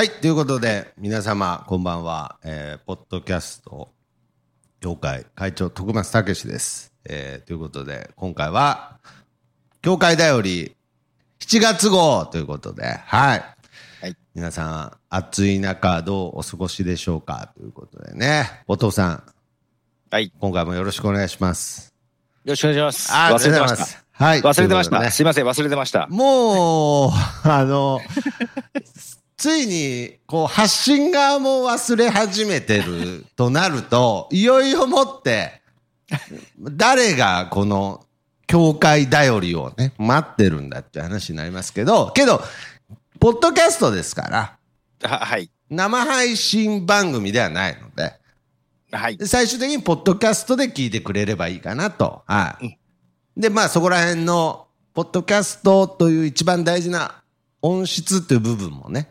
はい、ということで、皆様、こんばんは。えー、ポッドキャスト協会会長、徳松武史です。えー、ということで、今回は、協会だより7月号ということで、はい。はい皆さん、暑い中、どうお過ごしでしょうか？ということでね。お父さん、はい。よ今回もよろしくお願いします。ろしくお願いします。あー忘れてました。はい。忘れてました。すいません、忘れてました。もう、あの、ついに、こう、発信側も忘れ始めてるとなると、いよいよもって、誰がこの、教会頼りをね、待ってるんだって話になりますけど、けど、ポッドキャストですから、は、はい。生配信番組ではないので、はい。最終的にポッドキャストで聞いてくれればいいかなと。はい。で、まあそこら辺の、ポッドキャストという一番大事な音質という部分もね、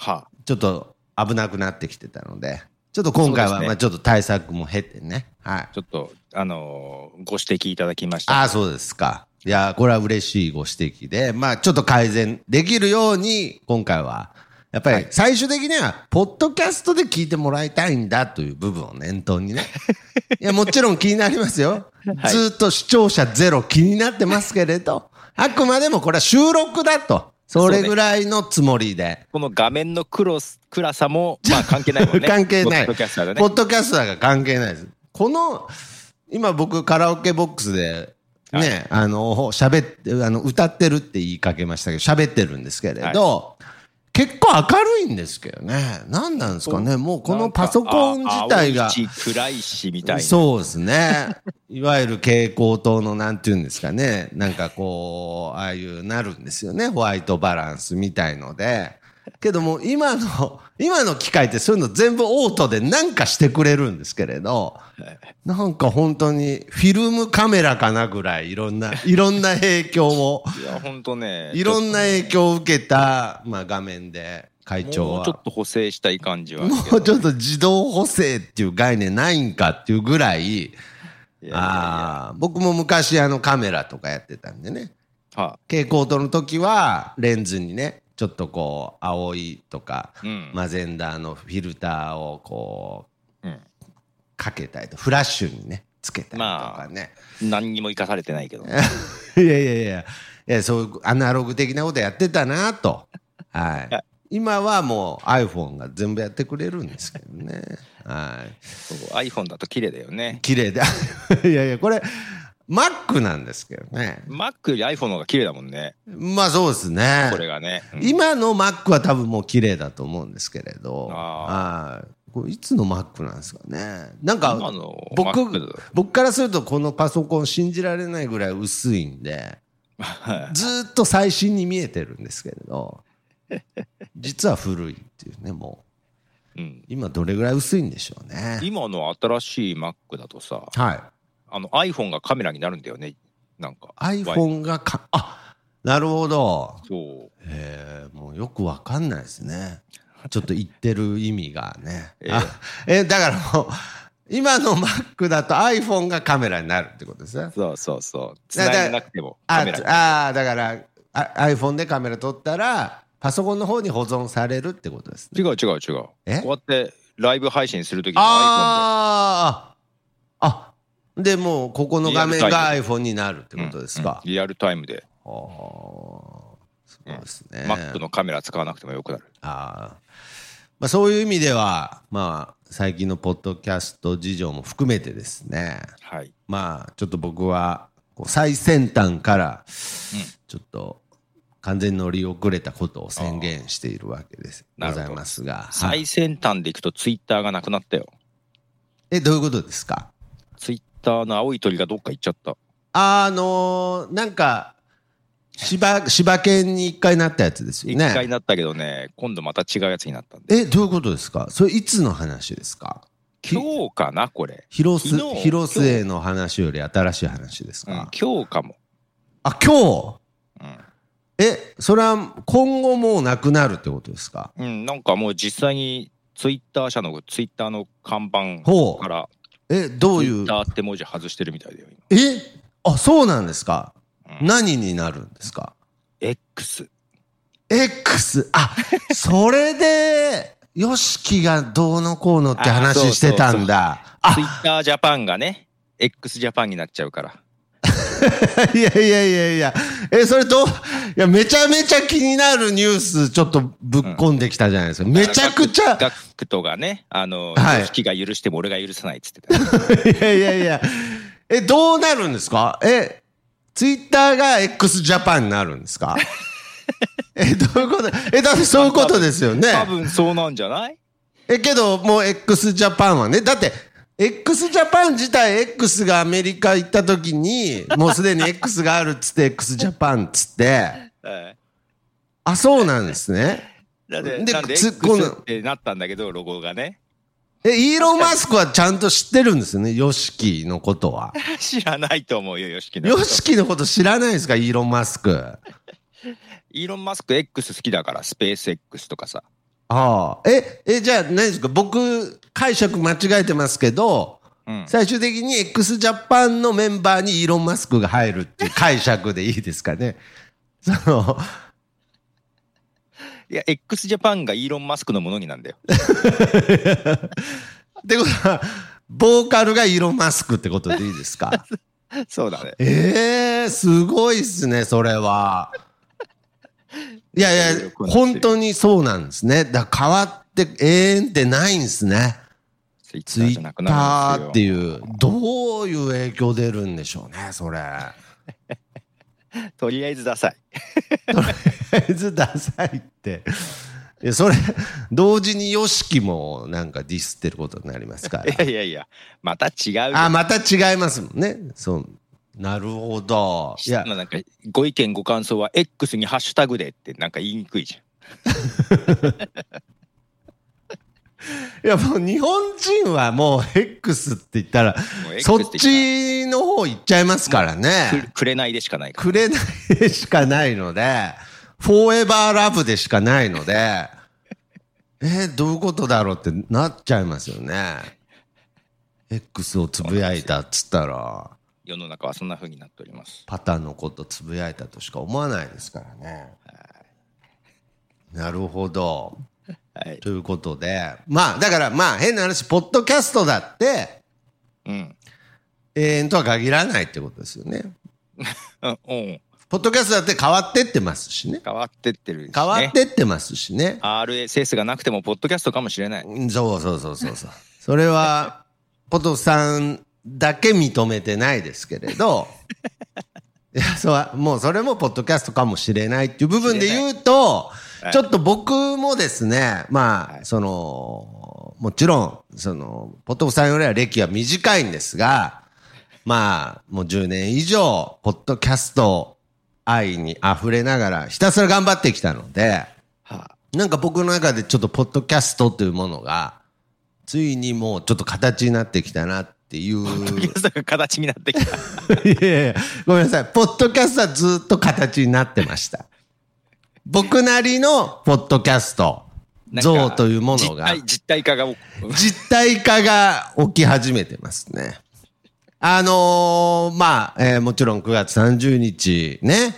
はちょっと危なくなってきてたので、ちょっと今回は、ねまあちょっと対策も経てね。はい。ちょっと、あのーご指摘いただきました。ああ、そうですか。いや、これは嬉しいご指摘で、まあちょっと改善できるように、今回は、やっぱり最終的には、ポッドキャストで聞いてもらいたいんだという部分を念頭にね。いや、もちろん気になりますよ。はいずーっと視聴者ゼロ気になってますけれど、あくまでもこれは収録だと。それぐらいのつもりで。この画面の黒す暗さも、まあ関係ないもんね。関係ない。ポッドキャスターでねポ。ッドキャスターが関係ないです。この、今僕カラオケボックスで、ね、あの、喋って、あの、歌ってるって言いかけましたけど、喋ってるんですけれど、結構明るいんですけどね。何なんですかね。もうこのパソコン自体が暗いしみたいな。そうですね。いわゆる蛍光灯のなんていうんですかね。なんかこう、ああいうなるんですよね。ホワイトバランスみたいので。けども今の、今の機械ってそういうの全部オートでなんかしてくれるんですけれど、なんか本当にフィルムカメラかなぐらいいろんな、いろんな影響を、いや、ほんとね。いろんな影響を受けた、まあ画面で会長は。もうちょっと補正したい感じは。もうちょっと自動補正っていう概念ないんかっていうぐらい、ああ、僕も昔あのカメラとかやってたんでね。は蛍光灯の時はレンズにね、ちょっとこう、青いとか、うんマゼンダーのフィルターをこう、うんかけたりと、フラッシュにね、つけたりとかね。何にも生かされてないけど。い やいやいやいや、そういうアナログ的なことやってたなと。はいや。今はもう iPhone が全部やってくれるんですけどね。はい。iPhone だと綺麗だよね。綺麗で。いやいや、これ、Mac なんですけどね。Mac より iPhone の方が綺麗だもんね。まあそうですね。これがね。うん今の Mac は多分もう綺麗だと思うんですけれど。あはい。これいつの Mac なんですかね。なんか僕僕からするとこのパソコン信じられないぐらい薄いんで、ずーっと最新に見えてるんですけれど、実は古いっていうね、もう。うん今どれぐらい薄いんでしょうね。今の新しい Mac だとさ、はい。あの iPhone がカメラになるんだよね。なんか。iPhone がか、あなるほど。そう。えー、もうよくわかんないですね。ちょっと言ってる意味がね。ええあえだからもう、今の Mac だと iPhone がカメラになるってことです？ね。そうそうそう。つだなげなくてもあカメラに。あー、だからあ iPhone でカメラ撮ったら、パソコンの方に保存されるってことですね。違う違う違う。こうえやってライブ配信するときに iPhone ああ、あ、でもうここの画面が iPhone になるってで。ことですか。うんリアルタイムでああ、そうですね。Mac のカメラ使わなくてもよくなる。ああ。まあそういう意味では、まあ最近のポッドキャスト事情も含めてですね、はい。まあちょっと僕は最先端からちょっと完全に乗り遅れたことを宣言しているわけです。ございますが。はい最先端でいくと Twitter がなくなったよ。え、どういうことですか？Twitter の青い鳥がどっか行っちゃった。あのーなんか、柴、柴犬に一回なったやつですよ一ね。回なったけどね、今度また違うやつになったんで。え、どういうことですか？それいつの話ですか？今日かな？これ。広瀬、昨日広末の話より新しい話ですうんか、今日かも。あ、今日？うんえ、それは今後もうなくなるってことですか？うん、なんかもう実際にツイッター社のツイッターの看板からえ、どういう？ッターって文字外してるみたいだよ、今。え？あ、そうなんですか、うん何になるんですか？X。X？あ、それで、ヨシキがどうのこうのって話してたんだ。あツイッタージャパンがね、X ジャパンになっちゃうから。いやいやいやいや。え、それと、いや、めちゃめちゃ気になるニュース、ちょっとぶっ込んできたじゃないですか。めちゃくちゃ。ガクトがね、あの、はいヨシキが許しても俺が許さないっつってた。いやいやいや。え、どうなるんですか？え、ツイッターが x ジャパンになるんですか？え、どういうこと？え、だってそういうことですよね。多分そうなんじゃない？え、けど、もう x ジャパンはね、だって、x ジャパン自体 X がアメリカ行った時に、もうすでに X があるっつって x ジャパンっつって、はいあ、そうなんですね。だって、でなんでなったんだけど、ロゴがね。え、イーロン・マスクはちゃんと知ってるんですよね、ヨシキのことは。知らないと思うよ、ヨシキのこと。ヨシキのこと知らないですか、イーロン・マスク。イーロン・マスク X 好きだから、スペース X とかさ。ああ。え、え、じゃあ何ですか？僕、解釈間違えてますけど、うん。最終的に x ジャパンのメンバーにイーロン・マスクが入るっていう解釈でいいですかね？その、いや、X ジャパンがイーロン・マスクのものになんだよ。ってことは、ボーカルがイーロン・マスクってことでいいですか？そうだね。ええー、すごいっすね、それは。いやいや、本当にそうなんですね。だ変わって永遠ってないんですね。ツイッター。っていう、どういう影響出るんでしょうね、それ。とりあえずダサい。とりあえずダサいって。いや、それ、同時に YOSHIKI もなんかディスってることになりますかいら。やいやいや、また違うよ。あ、また違いますもんね。そう。なるほど。いや、まあなんかご意見ご感想は X にハッシュタグでってなんか言いにくいじ いやもう日本人はもう X って言ったら、そっちの方行っちゃいますからね。くくれないでしかないから。くれないでしかないので、フォーエバーラブでしかないので、えーどういうことだろうってなっちゃいますよね。X をつぶやいたっつったら、世の中はそんな風になっております。パターンのことつぶやいたとしか思わないですからね。なるほど。はい。ということで、まあ、だからまあ変な話、ポッドキャストだって、うん。永遠とは限らないってことですよね。う んうん。ポッドキャストだって変わってってますしね。変わってってるし、ね。変わってってますしね。RSS がなくてもポッドキャストかもしれない。うんそうそうそうそうそう。それは、ポトさんだけ認めてないですけれど、いや、そう、もうそれもポッドキャストかもしれないっていう部分で言うとはい、ちょっと僕もですね、まあ、はい。その、もちろん、その、ポトフさんよりは歴は短いんですが、まあ、もう10年以上、ポッドキャスト愛に溢れながら、ひたすら頑張ってきたので、はなんか僕の中でちょっとポッドキャストというものが、ついにもうちょっと形になってきたなっていう。ポッドキャストが形になってきた。いやいやごめんなさい。ポッドキャストはずっと形になってました。僕なりのポッドキャスト、像というものが、実体実体化が、実体化が起き始めてますね。あのーまあ、えーもちろん9月30日ね、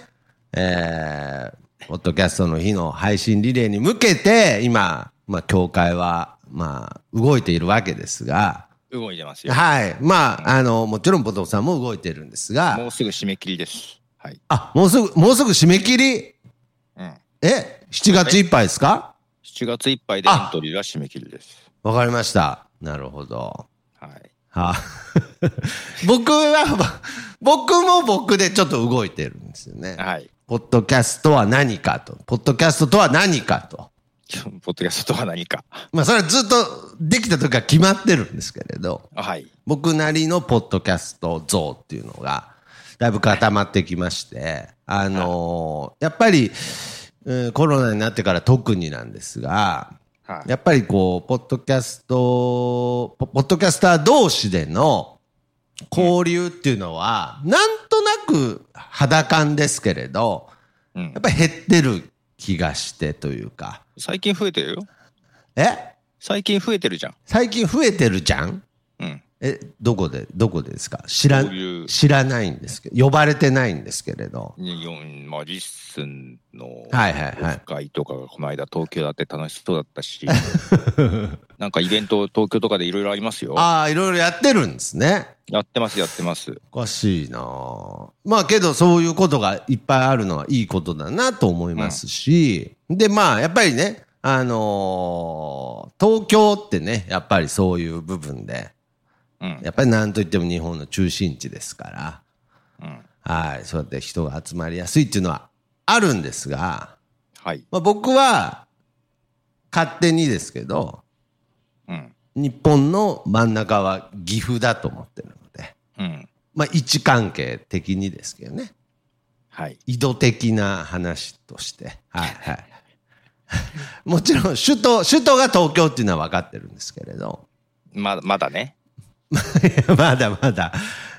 えー、ポッドキャストの日の配信リレーに向けて、今、まあ、協会は、まあ、動いているわけですが、動いてますよ。はい。まあ、あの、もちろんポトフさんも動いてるんですが、もうすぐ締め切りです。はい。あ、もうすぐ、もうすぐ締め切り？うん。え ?7 月いっぱいですか？7月いっぱいでエントリーが締め切りです。わかりました。なるほど。はい。はあ、僕は、僕も僕でちょっと動いてるんですよね。はい。ポッドキャストは何かと。ポッドキャストとは何かと。ポッドキャストとは何か。まあ、それはずっとできた時は決まってるんですけれど、はい。僕なりのポッドキャスト像っていうのが、だいぶ固まってきまして、あのーやっぱり、うんコロナになってから特になんですが、はい。やっぱりこう、ポッドキャスト、ポポッドキャスター同士での交流っていうのは、なんとなく肌感ですけれど、うんやっぱり減ってる気がしてというか、最近増えてるよ。え？最近増えてるじゃん。最近増えてるじゃん？うん。え、どこで、どこでですか？知ら知らないんですけど、呼ばれてないんですけれど。によんまあ、リッスンのはいはいはい会とかがこの間東京だって楽しそうだったし、なんかイベント東京とかでいろいろありますよ。ああ、いろいろやってるんですね。やってますやってます。おかしいなあまあけどそういうことがいっぱいあるのはいいことだなと思いますし、でまあやっぱりね、あのー東京ってね、やっぱりそういう部分で、うん。やっぱりなんといっても日本の中心地ですから、うん。はい、そうやって人が集まりやすいっていうのはあるんですが、はい。まあ、僕は勝手にですけど、うん。日本の真ん中は岐阜だと思ってるので、うん。まあ位置関係的にですけどね。はい。井戸的な話として。はいはい。もちろん首都、首都が東京っていうのは分かってるんですけれど、まだ、まだね。まだまだ、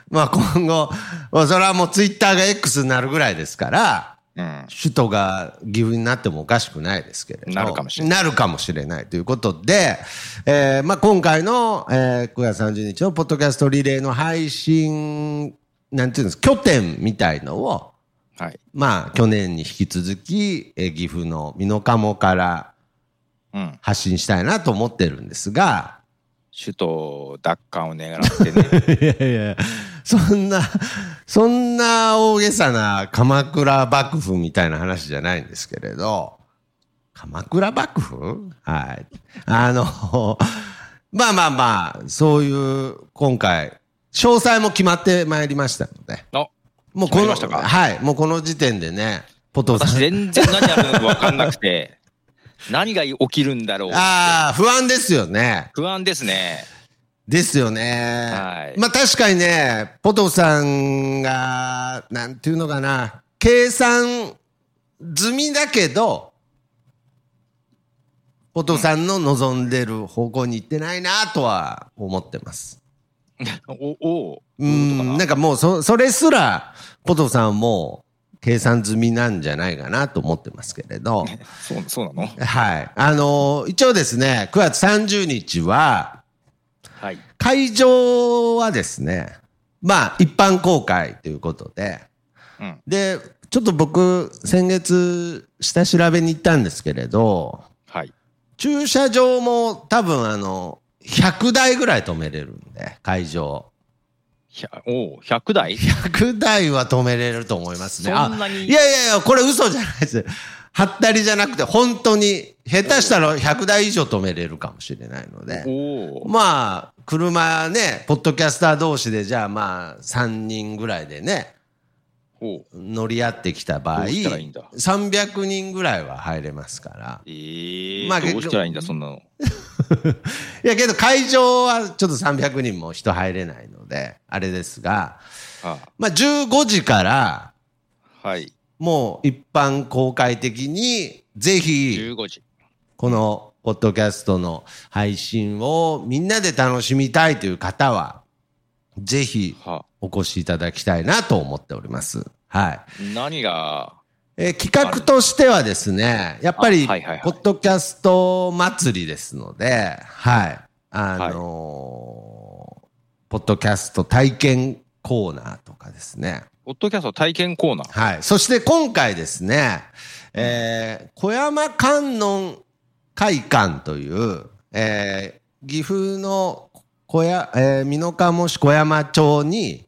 まあ今後、まあそれはもうツイッターが X になるぐらいですから、うん。首都が岐阜になってもおかしくないですけれど。なるかもしれないなるかもしれないということで、えーまあ今回の、えー9月30日のポッドキャストリレーの配信、なんていうんですか、拠点みたいのを、はい。まあ、去年に引き続き、えー岐阜の美濃加茂からうん。発信したいなと思ってるんですが、首都奪還を狙ってね。いやいや、そんな、そんな大げさな鎌倉幕府みたいな話じゃないんですけれど、鎌倉幕府？はい。あの、まあまあまあ、そういう、今回、詳細も決まってまいりましたので、あ、もうこの、はい、もうこの時点でね、ポトフさん。私全然何やるのか分かんなくて、何が起きるんだろうああ、不安ですよね。不安ですね。ですよね。はいまあ確かにね、ポトフさんが、なんていうのかな、計算済みだけど、ポトフさんの望んでる方向に行ってないなとは思ってます。お、おう。ん、なんかもうそ、それすら、ポトフさんも計算済みなんじゃないかなと思ってますけれど。そう、そうなの？はい。あの一応ですね、9月30日は、はい。会場はですね、まあ一般公開ということで、うん。で、ちょっと僕、先月、下調べに行ったんですけれど、はい。駐車場も多分あの、100台ぐらい止めれるんで、会場。おう、100台？100台は止めれると思いますね。あそんなに？いやいやいや、これ嘘じゃないです。はったりじゃなくて、本当に、下手したら100台以上止めれるかもしれないので。まあ、車ね、ポッドキャスター同士で、じゃあまあ、3人ぐらいでね。乗り合ってきた場合、どうしたらいいんだ？300人ぐらいは入れますから。ええまあどうしたらいいんだ、そんなの？いや、けど会場はちょっと300人も人入れないので、あれですが、あまあ、15時から、はい。もう一般公開的に、ぜひ、15時。このポッドキャストの配信をみんなで楽しみたいという方は、ぜひはお越しいただきたいなと思っております。はい。何が、えー企画としてはですね、やっぱり、あはいはいはいポッドキャスト祭りですので、はい。あのーポッドキャスト体験コーナーとかですね。ポッドキャスト体験コーナー。はい。そして今回ですね、えー、小山観音会館という、えー、岐阜の小屋、えー、美濃加茂市小山町に、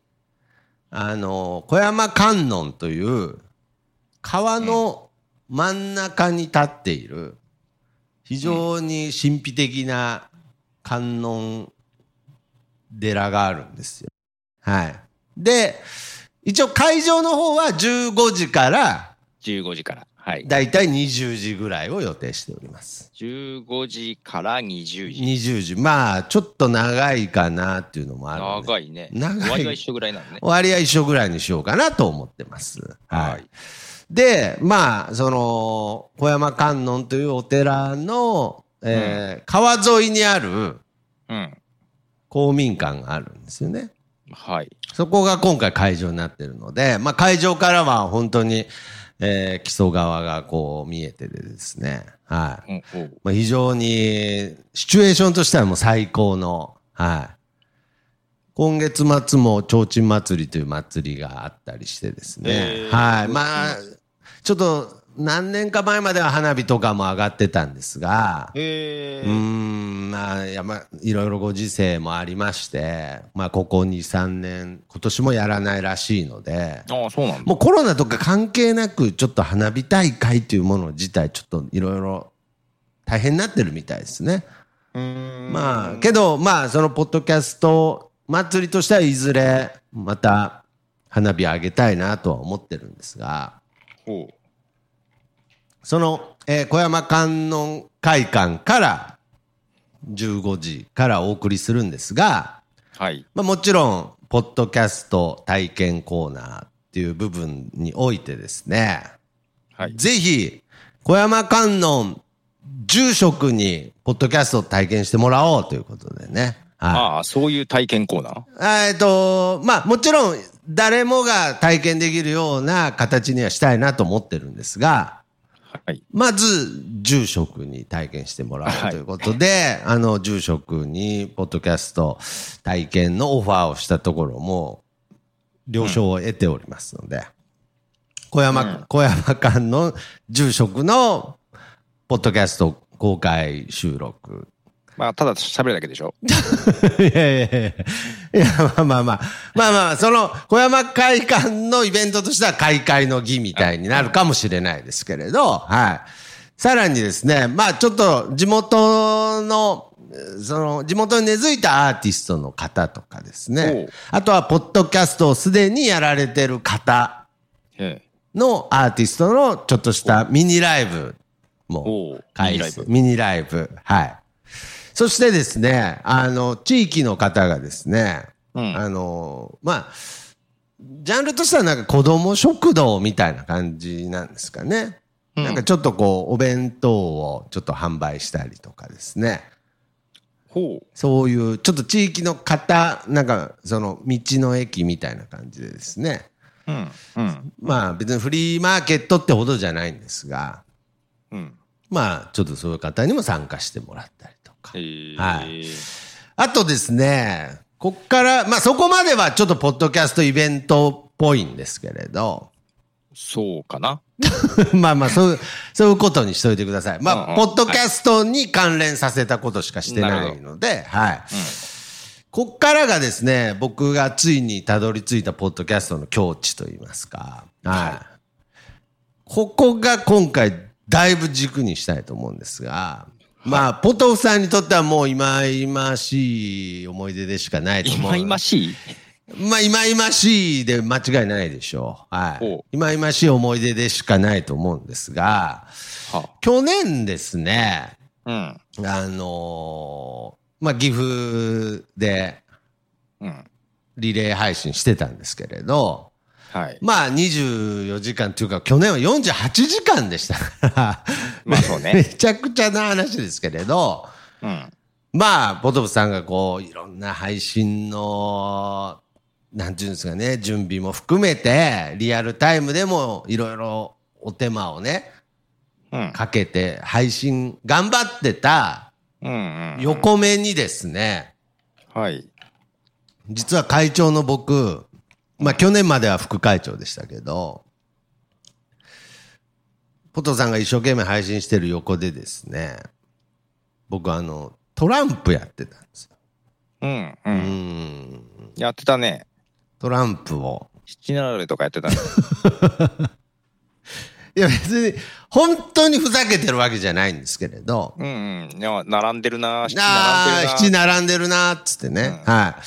あのー小山観音という川の真ん中に立っている、非常に神秘的な観音寺があるんですよ。はい。で、一応会場の方は15時から15時から。はい。だいたい20時ぐらいを予定しております。15時から20時。20時。まあ、ちょっと長いかなっていうのもあるので。長いね。長い終わりは一緒ぐらいなのね。終わりは一緒ぐらいにしようかなと思ってます。はい。はいで、まあ、その、小山観音というお寺の、えー川沿いにあるうん。公民館があるんですよね。はい。そこが今回会場になってるので、まあ会場からは本当に、えー木曽川がこう見えててですね、はい。うん、まあ非常に、シチュエーションとしてはもう最高の、はい。今月末も提灯祭りという祭りがあったりしてですね。へーはい。まあ、ちょっと何年か前までは花火とかも上がってたんですが、へうーん、まあ、やまあ、いろいろご時世もありまして、まあ、ここ2、3年、今年もやらないらしいので、ああ、そうなんだ。もうコロナとか関係なく、ちょっと花火大会というもの自体、ちょっといろいろ大変になってるみたいですね。うーんまあ、けど、まあ、そのポッドキャスト祭りとしてはいずれ、また花火上げたいなとは思ってるんですが、ほう。その、えー小山観音会館から15時からお送りするんですが、はい。まあ、もちろん、ポッドキャスト体験コーナーっていう部分においてですね、はい。ぜひ、小山観音住職に、ポッドキャストを体験してもらおうということでね。はい。ああ、そういう体験コーナー？あえっと、まあ、もちろん、誰もが体験できるような形にはしたいなと思ってるんですが、はい。まず、住職に体験してもらおうということで、あの、住職に、ポッドキャスト体験のオファーをしたところも、了承を得ておりますので、小山、小山館の住職の、ポッドキャスト公開収録まあ、ただ喋るだけでしょいや いやいやいや、まあまあまあ。まあまあ、その、小山会館のイベントとしては開会の儀みたいになるかもしれないですけれど、はい。さらにですね、まあちょっと地元の、その、地元に根付いたアーティストの方とかですおねう。あとは、ポッドキャストをすでにやられてる方ええ。のアーティストのちょっとしたミニライブも開ミニライブミニライブ。はい。そしてですね、あの、地域の方がですね、うんあの、まあ、ジャンルとしてはなんか子供食堂みたいな感じなんですかね。うんなんかちょっとこう、お弁当をちょっと販売したりとかですね。ほう。そういう、ちょっと地域の方、なんかその道の駅みたいな感じでですね。うん。うん。まあ別にフリーマーケットってほどじゃないんですが、うん。まあちょっとそういう方にも参加してもらったりとか。はいあとですね、こっから、まあそこまではちょっとポッドキャストイベントっぽいんですけれど、そうかな まあまあそういう、そういうことにしといてください。まあ、うんうんポッドキャストに関連させたことしかしてないので、はい。こっからがですね、僕がついにたどり着いたポッドキャストの境地といいますか、はい。ここが今回、だいぶ軸にしたいと思うんですが、まあ、ポトフさんにとってはもう今々しい思い出でしかないと思う。今今しい？まあ、今々しいで間違いないでしょう。はいほう。今々しい思い出でしかないと思うんですが、は去年ですね、うん。あのーまあ、岐阜でうん。リレー配信してたんですけれど、はい。まあ、24時間というか、去年は48時間でしたから、まあそうねめちゃくちゃな話ですけれど、うん。まあ、ポトフさんがこう、いろんな配信の、なんていうんですかね、準備も含めて、リアルタイムでもいろいろお手間をね、うん。かけて配信頑張ってた。横目にですね、はい。実は会長の僕、まあ去年までは副会長でしたけど、ポトさんが一生懸命配信してる横でですね、僕あの、トランプやってたんですよ。うんう。うんん。やってたね。トランプを。七並べとかやってたね。いや別に、本当にふざけてるわけじゃないんですけれど、うんうん。いや、並んでるな、七並んでるな。並んでるな、っつってね。うんはい。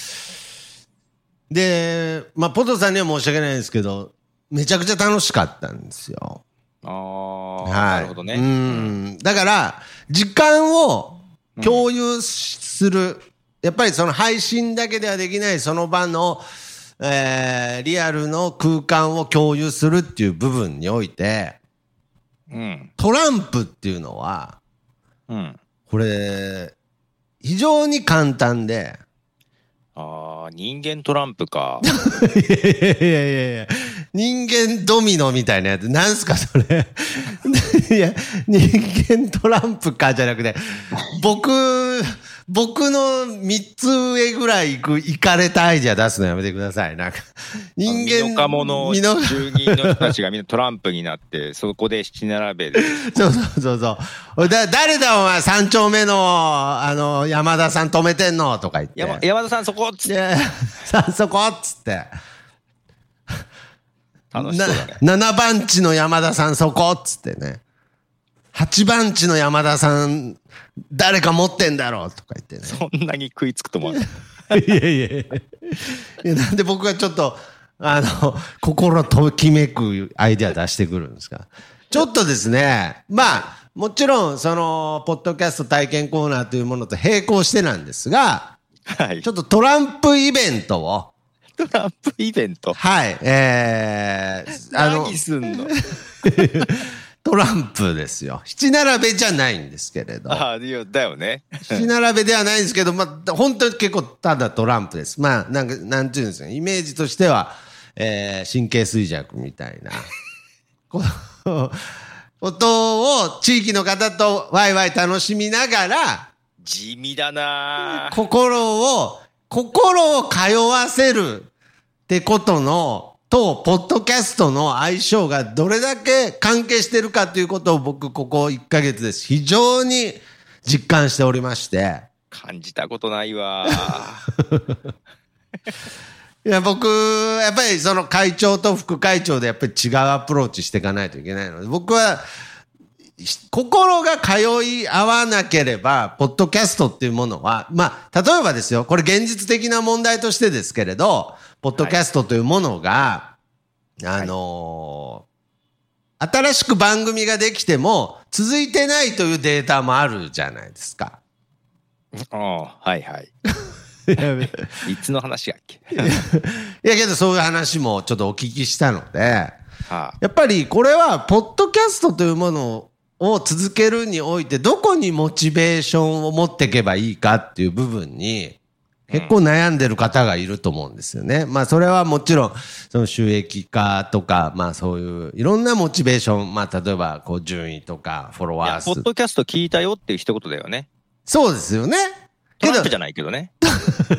で、まあ、ポトさんには申し訳ないんですけど、めちゃくちゃ楽しかったんですよ。ああ、はい。なるほどね。うん。だから、時間を共有する。やっぱりその配信だけではできないその場の、えー、リアルの空間を共有するっていう部分において、うん。トランプっていうのは、うん。これ、非常に簡単で、ああ、人間トランプか。いやいやいやいや人間ドミノみたいなやつ、なんすかそれ。いや、人間トランプかじゃなくて、僕、僕の3つ上ぐらい行く、行かれたアイディア出すのやめてください。なんか、人間。身の鴨の住人の人たちがみんなトランプになって、そこで七並べで。そうそうそうそう。だ、誰だお前、三丁目の、あの、山田さん止めてんのとか言って。山山田さんそこっつってで、さそこっつって。楽しそうだね。な7番地の山田さんそこっつってね。8番地の山田さん、誰か持ってんだろうとか言ってね。そんなに食いつくと思わない。いやいやいやなんで僕がちょっと、あの、心ときめくアイデア出してくるんですか。ちょっとですね、まあ、もちろん、その、ポッドキャスト体験コーナーというものと並行してなんですが、はいちょ。っとトランプイベントを、トランプイベント？はい、えー、あの何、すんの？トランプですよ。七並べじゃないんですけれど。ああ、いやだよね。七並べではないんですけど、まあ、本当に結構ただトランプです。まあ、なんか、なんていうんですか、イメージとしては、えー、神経衰弱みたいな、こことを地域の方とワイワイ楽しみながら、地味だな心を、心を通わせるってことの、と、ポッドキャストの相性がどれだけ関係してるかということを僕、ここ1ヶ月です。非常に実感しておりまして。感じたことないわ。いや、僕、やっぱりその会長と副会長でやっぱり違うアプローチしていかないといけないので、僕は、心が通い合わなければ、ポッドキャストっていうものは、まあ、例えばですよ、これ現実的な問題としてですけれど、ポッドキャストというものが、あのー新しく番組ができても、続いてないというデータもあるじゃないですか。ああ、はいはい。いつの話やっけ？いやけどそういう話もちょっとお聞きしたので、はあ、やっぱりこれは、ポッドキャストというものを続けるにおいて、どこにモチベーションを持っていけばいいかっていう部分に、結構悩んでる方がいると思うんですよね。まあそれはもちろん、その収益化とか、まあそういういろんなモチベーション、まあ例えばこう順位とかフォロいワー数。やポッドキャスト聞いたよっていう一言だよね。そうですよね。トランプじゃないけどね。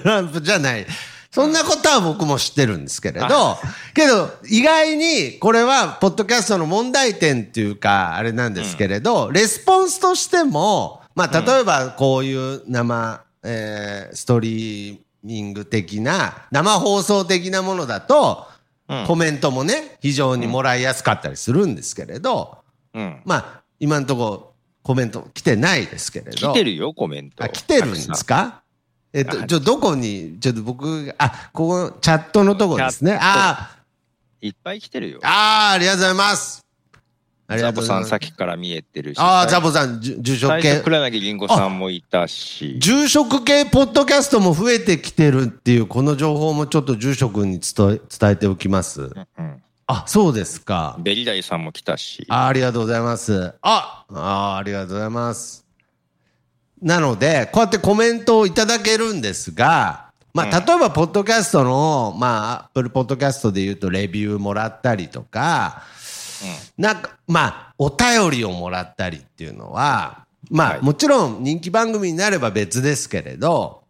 トランプじゃない。そんなことは僕も知ってるんですけれど、けど、意外に、これは、ポッドキャストの問題点っていうか、あれなんですけれど、レスポンスとしても、まあ、例えば、こういう生、えーストリーミング的な、生放送的なものだと、うんコメントもね、非常にもらいやすかったりするんですけれど、うん。まあ、今のところ、コメント来てないですけれど。来てるよ、コメント。あ、来てるんですか？えっと、ちょ、どこに、ちょっと僕が、あ、ここ、チャットのとこですね。チャットあいっぱい来てるよー。あー、ありがとうございます。ザボさ。んさっきから見えてるし。ああ、ザボさん、住職系。黒柳りんごさんもいたし。住職系ポッドキャストも増えてきてるっていう、この情報もちょっと住職に伝え、伝えておきます。うん。あ、そうですか。ベリダイさんも来たし。あありがとうございます。ああーありがとうございます。なので、こうやってコメントをいただけるんですが、まあ、例えば、ポッドキャストの、まあ、アップルポッドキャストで言うと、レビューもらったりとか、なんか、まあ、お便りをもらったりっていうのは、まあ、はいもちろん人気番組になれば別ですけれど、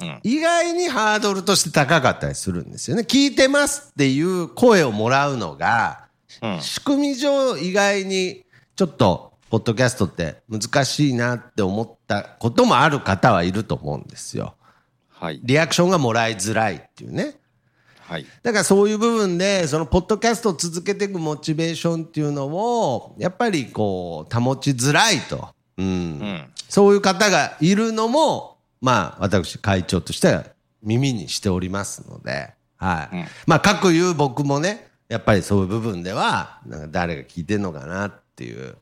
うん。意外にハードルとして高かったりするんですよね。聞いてますっていう声をもらうのが、うん。仕組み上意外にちょっとポッドキャストって難しいなって思ったこともある方はいると思うんですよ。はい。リアクションがもらいづらいっていうね。はい。だからそういう部分でそのポッドキャストを続けていくモチベーションっていうのをやっぱりこう保ちづらいと。うんうん。そういう方がいるのも、まあ、私、会長としては耳にしておりますので、はい。うんまあ、各言う僕もね、やっぱりそういう部分では、なんか誰が聞いてんのかなっていう、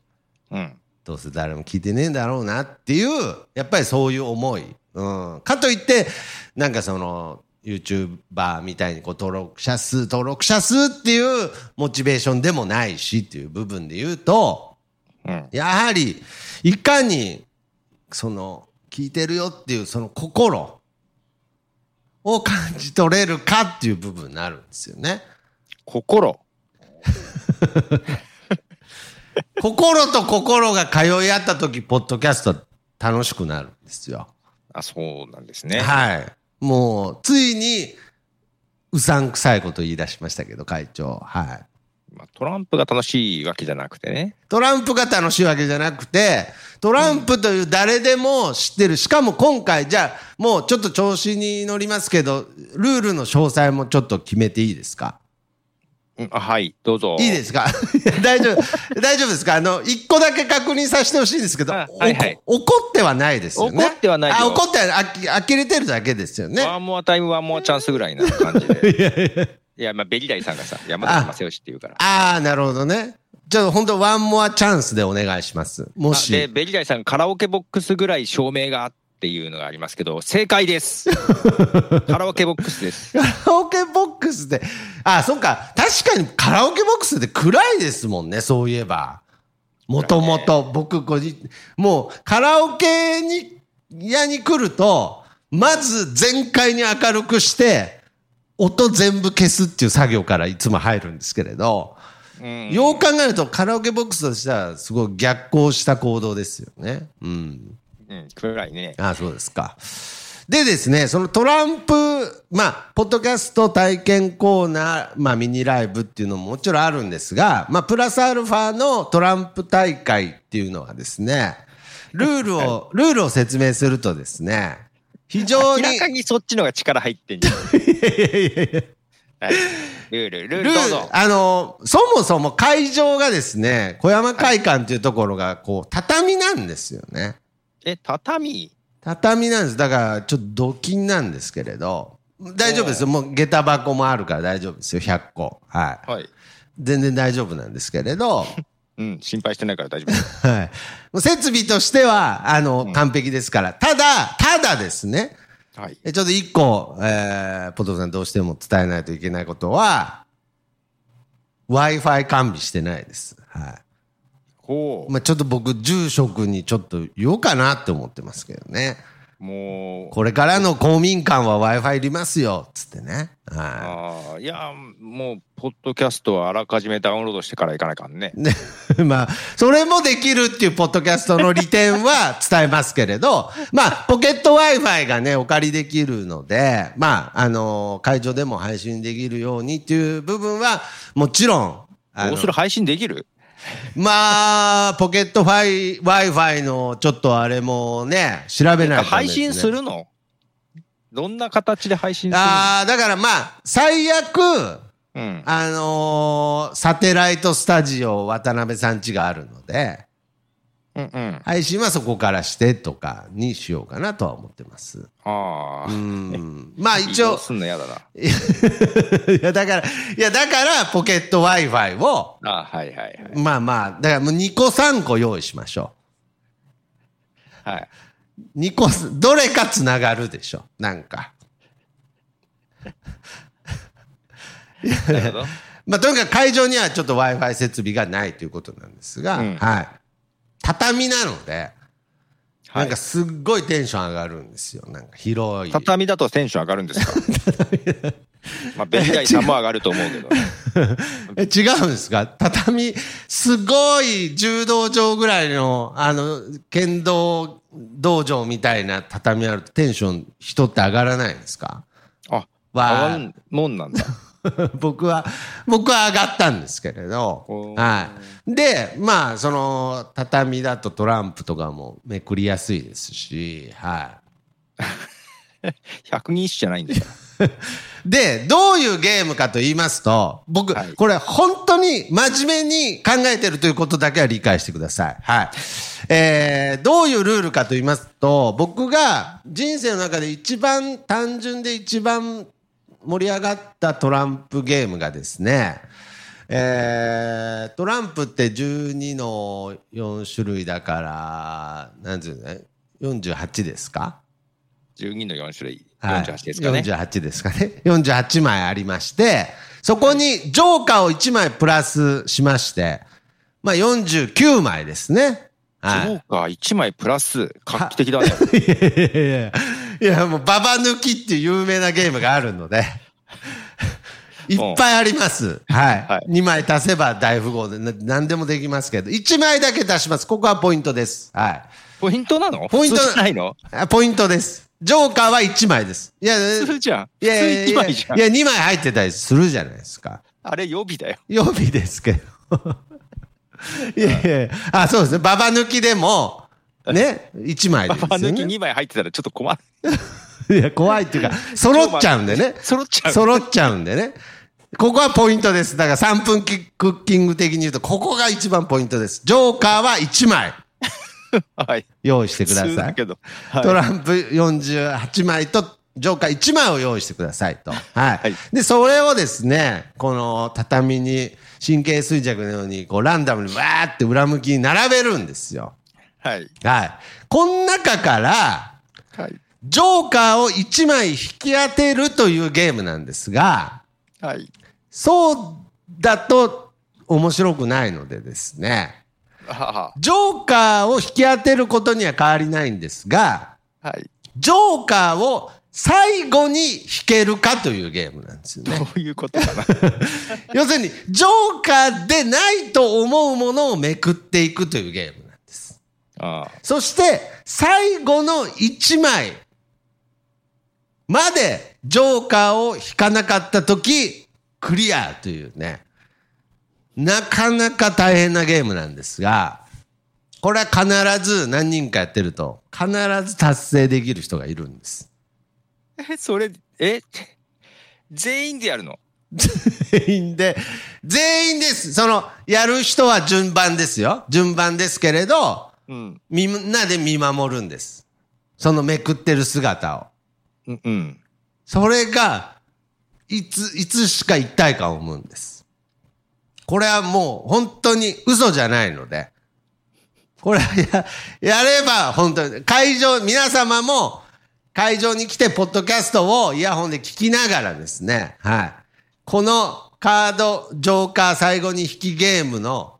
うん。どうせ誰も聞いてねえんだろうなっていう、やっぱりそういう思い。うん。かといって、なんかその、YouTuber みたいにこう登録者数、登録者数っていうモチベーションでもないしっていう部分で言うと、うん。やはり、いかに、その、聞いてるよっていう、その心を感じ取れるかっていう部分になるんですよね。心。心と心が通い合った時、ポッドキャスト楽しくなるんですよ。あ、そうなんですね。はい。もう、ついに、うさんくさいこと言い出しましたけど、会長。はい。まあ、トランプが楽しいわけじゃなくてね。トランプが楽しいわけじゃなくて、トランプという誰でも知ってる。しかも今回、じゃあ、もうちょっと調子に乗りますけど、ルールの詳細もちょっと決めていいですか？はい、どうぞ。いいですか？大丈夫、大丈夫ですか？あの、一個だけ確認させてほしいんですけど、あはいはい怒ってはないですよね。怒ってはないよあ、怒っては、あき、呆れてるだけですよね。ワンモアタイム、ワンモアチャンスぐらいな感じで。いや、まあ、ベリダイさんがさ、山田正義って言うから。ああ、なるほどね。じゃあ、本当ワンモアチャンスでお願いします。もあで、し。ベリダイさん、カラオケボックスぐらい照明がっていうのがありますけど、正解です。カラオケボックスです。カラオケボックスで、あ、そっか。確かにカラオケボックスって暗いですもんね、そういえば。もともと、僕個人、もうカラオケに、屋に来ると、まず全開に明るくして、音全部消すっていう作業からいつも入るんですけれど、うん。よう考えるとカラオケボックスとしてはすごい逆行した行動ですよね。うん。うん、暗いね。ああ、そうですか。でですね、そのトランプ、まあ、ポッドキャスト体験コーナー、まあ、ミニライブっていうのももちろんあるんですが、まあ、プラスアルファのトランプ大会っていうのはですね、ルールを、ルールを説明するとですね、非常に、明らかにそっちのが力入ってんじゃん。はい。ルール、ルールルどうぞー。ル、あの、そもそも会場がですね、小山会館っていうところが、こう、畳なんですよね。え、畳？畳なんです。だから、ちょっと土金なんですけれど、大丈夫ですよ。もう、下駄箱もあるから大丈夫ですよ。100個。はい。はい。全然大丈夫なんですけれど、うん、心配してないから大丈夫。はい。もう設備としては、あの、完璧ですから。ただ、ただですね、はい。えちょっと一個、えー、ポトフさんどうしても伝えないといけないことは、Wi-Fi 完備してないです。はい。ほまあちょっと僕、住職にちょっと言おうかなって思ってますけどね。う。もう、これからの公民館は Wi-Fi いりますよ、つってね。はああ、いや、もう、ポッドキャストはあらかじめダウンロードしてからいかないかん ね。まあ、それもできるっていうポッドキャストの利点は伝えますけれど、まあ、ポケット Wi-Fi がね、お借りできるので、まあ、あの会場でも配信できるようにっていう部分は、もちろん、どうする配信できる？まあ、ポケットファイ Wi-Fi のちょっとあれもね、調べないとね。配信するの？どんな形で配信するの？ああ、だからまあ、最悪、うん。あのーサテライトスタジオ渡辺さん家があるので、うんうん。配信はそこからしてとかにしようかなとは思ってます。ああ。うん。まあ一応、すんの嫌だな。いやだから、いやだからポケット Wi-Fi を、あはいはいはい。まあまあ、だからもう2個3個用意しましょはい。う。2個、どれかつながるでしょ。なんか。なるほど。まあとにかく会場にはちょっと Wi-Fi 設備がないということなんですが、うんはい。畳なので、はないんかすっごいテンション上がるんですよ。なんか広い。畳だとテンション上がるんですか？まあ、ベリダイさんも上がると思うけど。え、違うんですか？畳、すごい柔道場ぐらいの、あの、剣道道場みたいな畳あるとテンション人って上がらないんですか？あ、わあもんなんだ。僕は、僕は上がったんですけれどはい。で、まあ、その、畳だとトランプとかもめくりやすいですし、はい。百人一首じゃないんだよ。で、どういうゲームかと言いますと、僕、はいこれ本当に真面目に考えてるということだけは理解してください。はい。えー、どういうルールかと言いますと、僕が人生の中で一番単純で一番盛り上がったトランプゲームがですね、えー、トランプって12の4種類だから、なんていうのね、48ですか？12の4種類。はい48ですかね。48ですかね。48枚ありまして、そこにジョーカーを1枚プラスしまして、まあ49枚ですね。はジョーカー1枚プラス、画期的だね。い。いやいやいやいや、もうババ抜きっていう有名なゲームがあるので、いっぱいあります。はい。はい2枚足せば大富豪でな何でもできますけど、1枚だけ足します。ここはポイントです。はい。ポイントなの？ポイントないの？あポイントです。ジョーカーは1枚です。いや、普通じゃん。いやいやい普通や2枚じゃん。いや、2枚入ってたりするじゃないですか。あれ予備だよ。予備ですけど。いやいやいやあ、そうですね。ババ抜きでも、ね、1枚ですよね。2枚入ってたらちょっと困る。いや、怖いっていうか、揃っちゃうんでね。揃っちゃう。揃っちゃうんでね。ここはポイントです。だから3分キクッキング的に言うと、ここが一番ポイントです。ジョーカーは1枚 はい。用意してください。はいトランプ48枚と、ジョーカー1枚を用意してくださいと。はい。はいで、それをですね、この畳に神経衰弱のように、こう、ランダムにわーって裏向きに並べるんですよ。はい。はい。この中から、はい。ジョーカーを1枚引き当てるというゲームなんですが、はい。そうだと面白くないのでですね。ジョーカーを引き当てることには変わりないんですが、はい。ジョーカーを最後に引けるかというゲームなんですよどね。ういうことかな。要するに、ジョーカーでないと思うものをめくっていくというゲーム。そして、最後の1枚までジョーカーを引かなかったとき、クリアというね、なかなか大変なゲームなんですが、これは必ず何人かやってると、必ず達成できる人がいるんです。え、それ、え、全員でやるの？全員で、全員です。その、やる人は順番ですよ。順番ですけれど、うん。みんなで見守るんです。そのめくってる姿を。うん。うん。それが、いつ、いつしか一体感を生むんです。これはもう本当に嘘じゃないので、これはや、やれば本当に、会場、皆様も会場に来てポッドキャストをイヤホンで聞きながらですね、はい。このカード、ジョーカー最後に引きゲームの、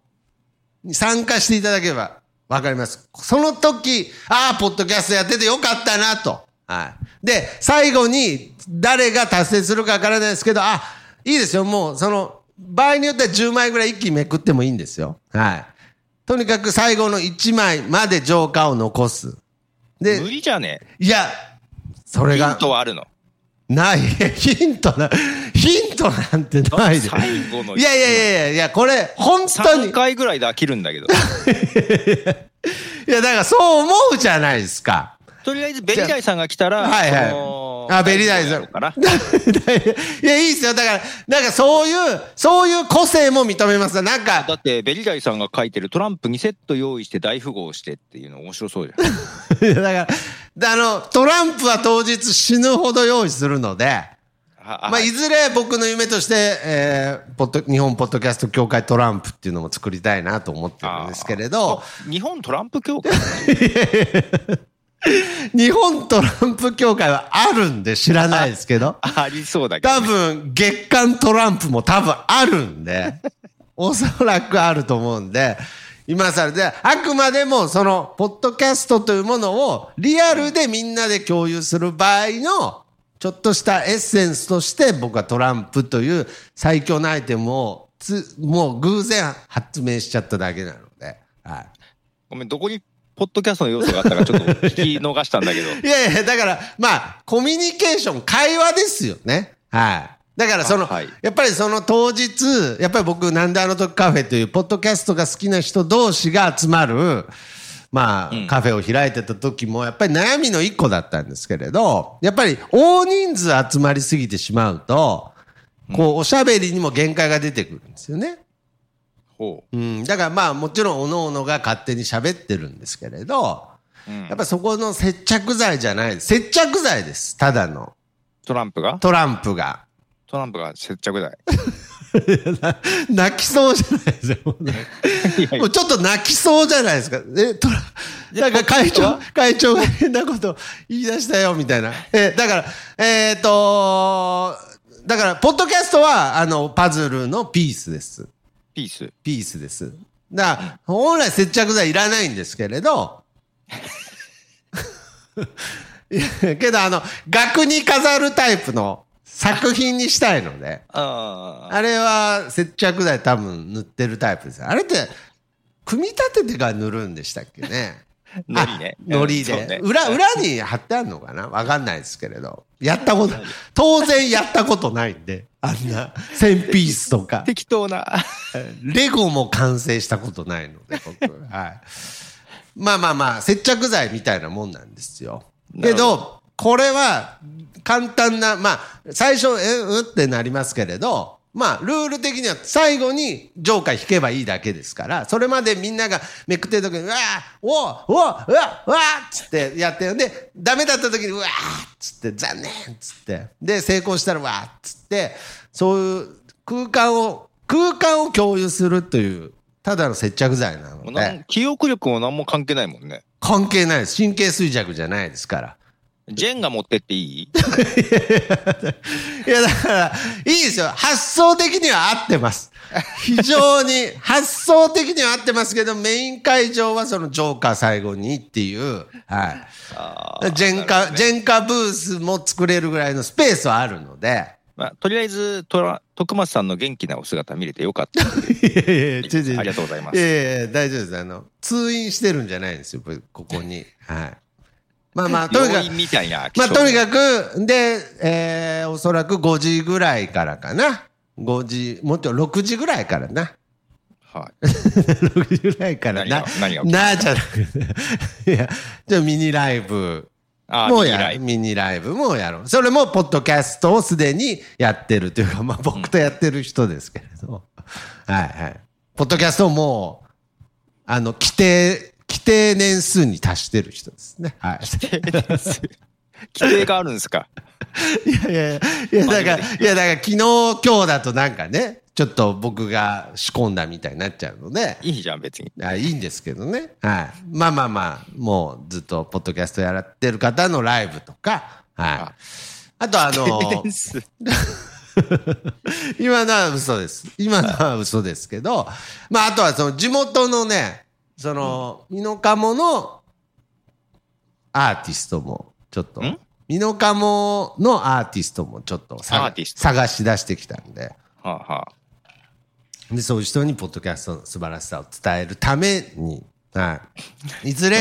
に参加していただければわかります。その時、ああ、ポッドキャストやっててよかったなと。はい。で、最後に誰が達成するかわからないですけど、あ、いいですよ。もう、その、場合によっては10枚ぐらい一気にめくってもいいんですよ。はい。とにかく最後の1枚までジョーカーを残す。無で、理じゃね？いや、それヒンが、トはあるの。ない。ヒントな、ヒントなんてないで。最後のいやいやいやいや、いや、これ、本当に3、回ぐらいで飽きるんだけど。いや、だからそう思うじゃないですか。とりあえず、ベリダイさんが来たら、はいはいあベリダイさん。いや、いいですよ。だから、なんかそういう、そういう個性も認めます。なんか、だって、ベリダイさんが書いてるトランプ2セット用意して大富豪してっていうの面白そうじゃん。いやだから、であの、トランプは当日死ぬほど用意するので、はまあ、いずれ僕の夢として、えー、ポッド、日本ポッドキャスト協会トランプっていうのも作りたいなと思ってるんですけれど、あ日本トランプ協会？日本トランプ協会はあるんで知らないですけど、ありそうだけど、多分月間トランプも多分あるんで、おそらくあると思うんで、今更で、あくまでもその、ポッドキャストというものをリアルでみんなで共有する場合の、ちょっとしたエッセンスとして僕はトランプという最強のアイテムをつ、もう偶然発明しちゃっただけなので、はい。ごめん、どこにポッドキャストの要素があったかちょっと聞き逃したんだけど。いやいや、だから、まあ、コミュニケーション、会話ですよね。はい。だから、その、あはいやっぱりその当日、やっぱり僕、なんであの時カフェという、ポッドキャストが好きな人同士が集まる、まあ、カフェを開いてた時も、やっぱり悩みの一個だったんですけれど、やっぱり大人数集まりすぎてしまうと、こう、おしゃべりにも限界が出てくるんですよね。ほうん。だからまあ、もちろん、各々が勝手に喋ってるんですけれど、う。うんやっぱそこの接着剤じゃない。接着剤です。ただの。トランプが？トランプが。トランプが接着剤。泣きそうじゃないですか。もうちょっと泣きそうじゃないですか。え、トラ、なんか会長、会長が変なこと言い出したよ、みたいな。え、だから、えっ、とだから、ポッドキャストは、あの、パズルのピースです。ピース？ピースです。だから、本来接着剤いらないんですけれど、いやけど、あの、額に飾るタイプの作品にしたいので。ああ。あれは接着剤多分塗ってるタイプです。あれって、組み立ててから塗るんでしたっけね。のりね。のりで、ね裏、裏に貼ってあるのかな？わかんないですけれど。やったこと、当然やったことないんで、あんな、1000ピースとか。適当な。レゴも完成したことないので、僕。はい。まあまあまあ、接着剤みたいなもんなんですよ。けど、これは、簡単な、まあ、最初、え、うんってなりますけれど、まあ、ルール的には最後にジョーカー引けばいいだけですから、それまでみんながめくってる時に、うわーおおうわうわうわっつってやって、で、ダメだった時に、うわーっつって、残念っつって、で、成功したら、わーっつって、そういう空間を、空間を共有するという、ただの接着剤なので、記憶力も何も関係ないもんね。関係ないです。神経衰弱じゃないですから。ジェンが持ってっていい？いや、だから、いいですよ。発想的には合ってます。非常に、発想的には合ってますけど、メイン会場はそのジョーカー最後にっていう、はあい。ジェンカ、ジェンカブースも作れるぐらいのスペースはあるので。まあ、とりあえず、とら徳松さんの元気なお姿見れてよかった。いやいやいや、ありがとうございますいやいや大丈夫です。あの、通院してるんじゃないんですよ、ここに。はい。まあまあ、とにかくまあ、象とにかく、で、えー、おそらく5時ぐらいからかな。5時、もっと6時ぐらいからな。はい。6時ぐらいからな何が。なあじゃなくて。いや、じゃあミニライブあもやる。ミニライブミニライブもやろう。それも、ポッドキャストをすでにやってるというか、まあ僕とやってる人ですけれど。はいはい。ポッドキャストも、あの、規定、規定年数に達してる人ですね。はい。規定があるんですか？いやいやいや、だから、いやだから昨日今日だとなんかね、ちょっと僕が仕込んだみたいになっちゃうので、いいじゃん、別に。あいいんですけどね。はい。まあまあまあ、もうずっとポッドキャストやってる方のライブとか、はい。あとあの、今のは嘘です。今のは嘘ですけど、まああとはその地元のね、その、ミノカモのアーティストもちょっと。ん、ミノカモのアーティストもちょっと探し出してきたんで、はあ、はあ、で、そういう人にポッドキャストの素晴らしさを伝えるために、はい。いずれ、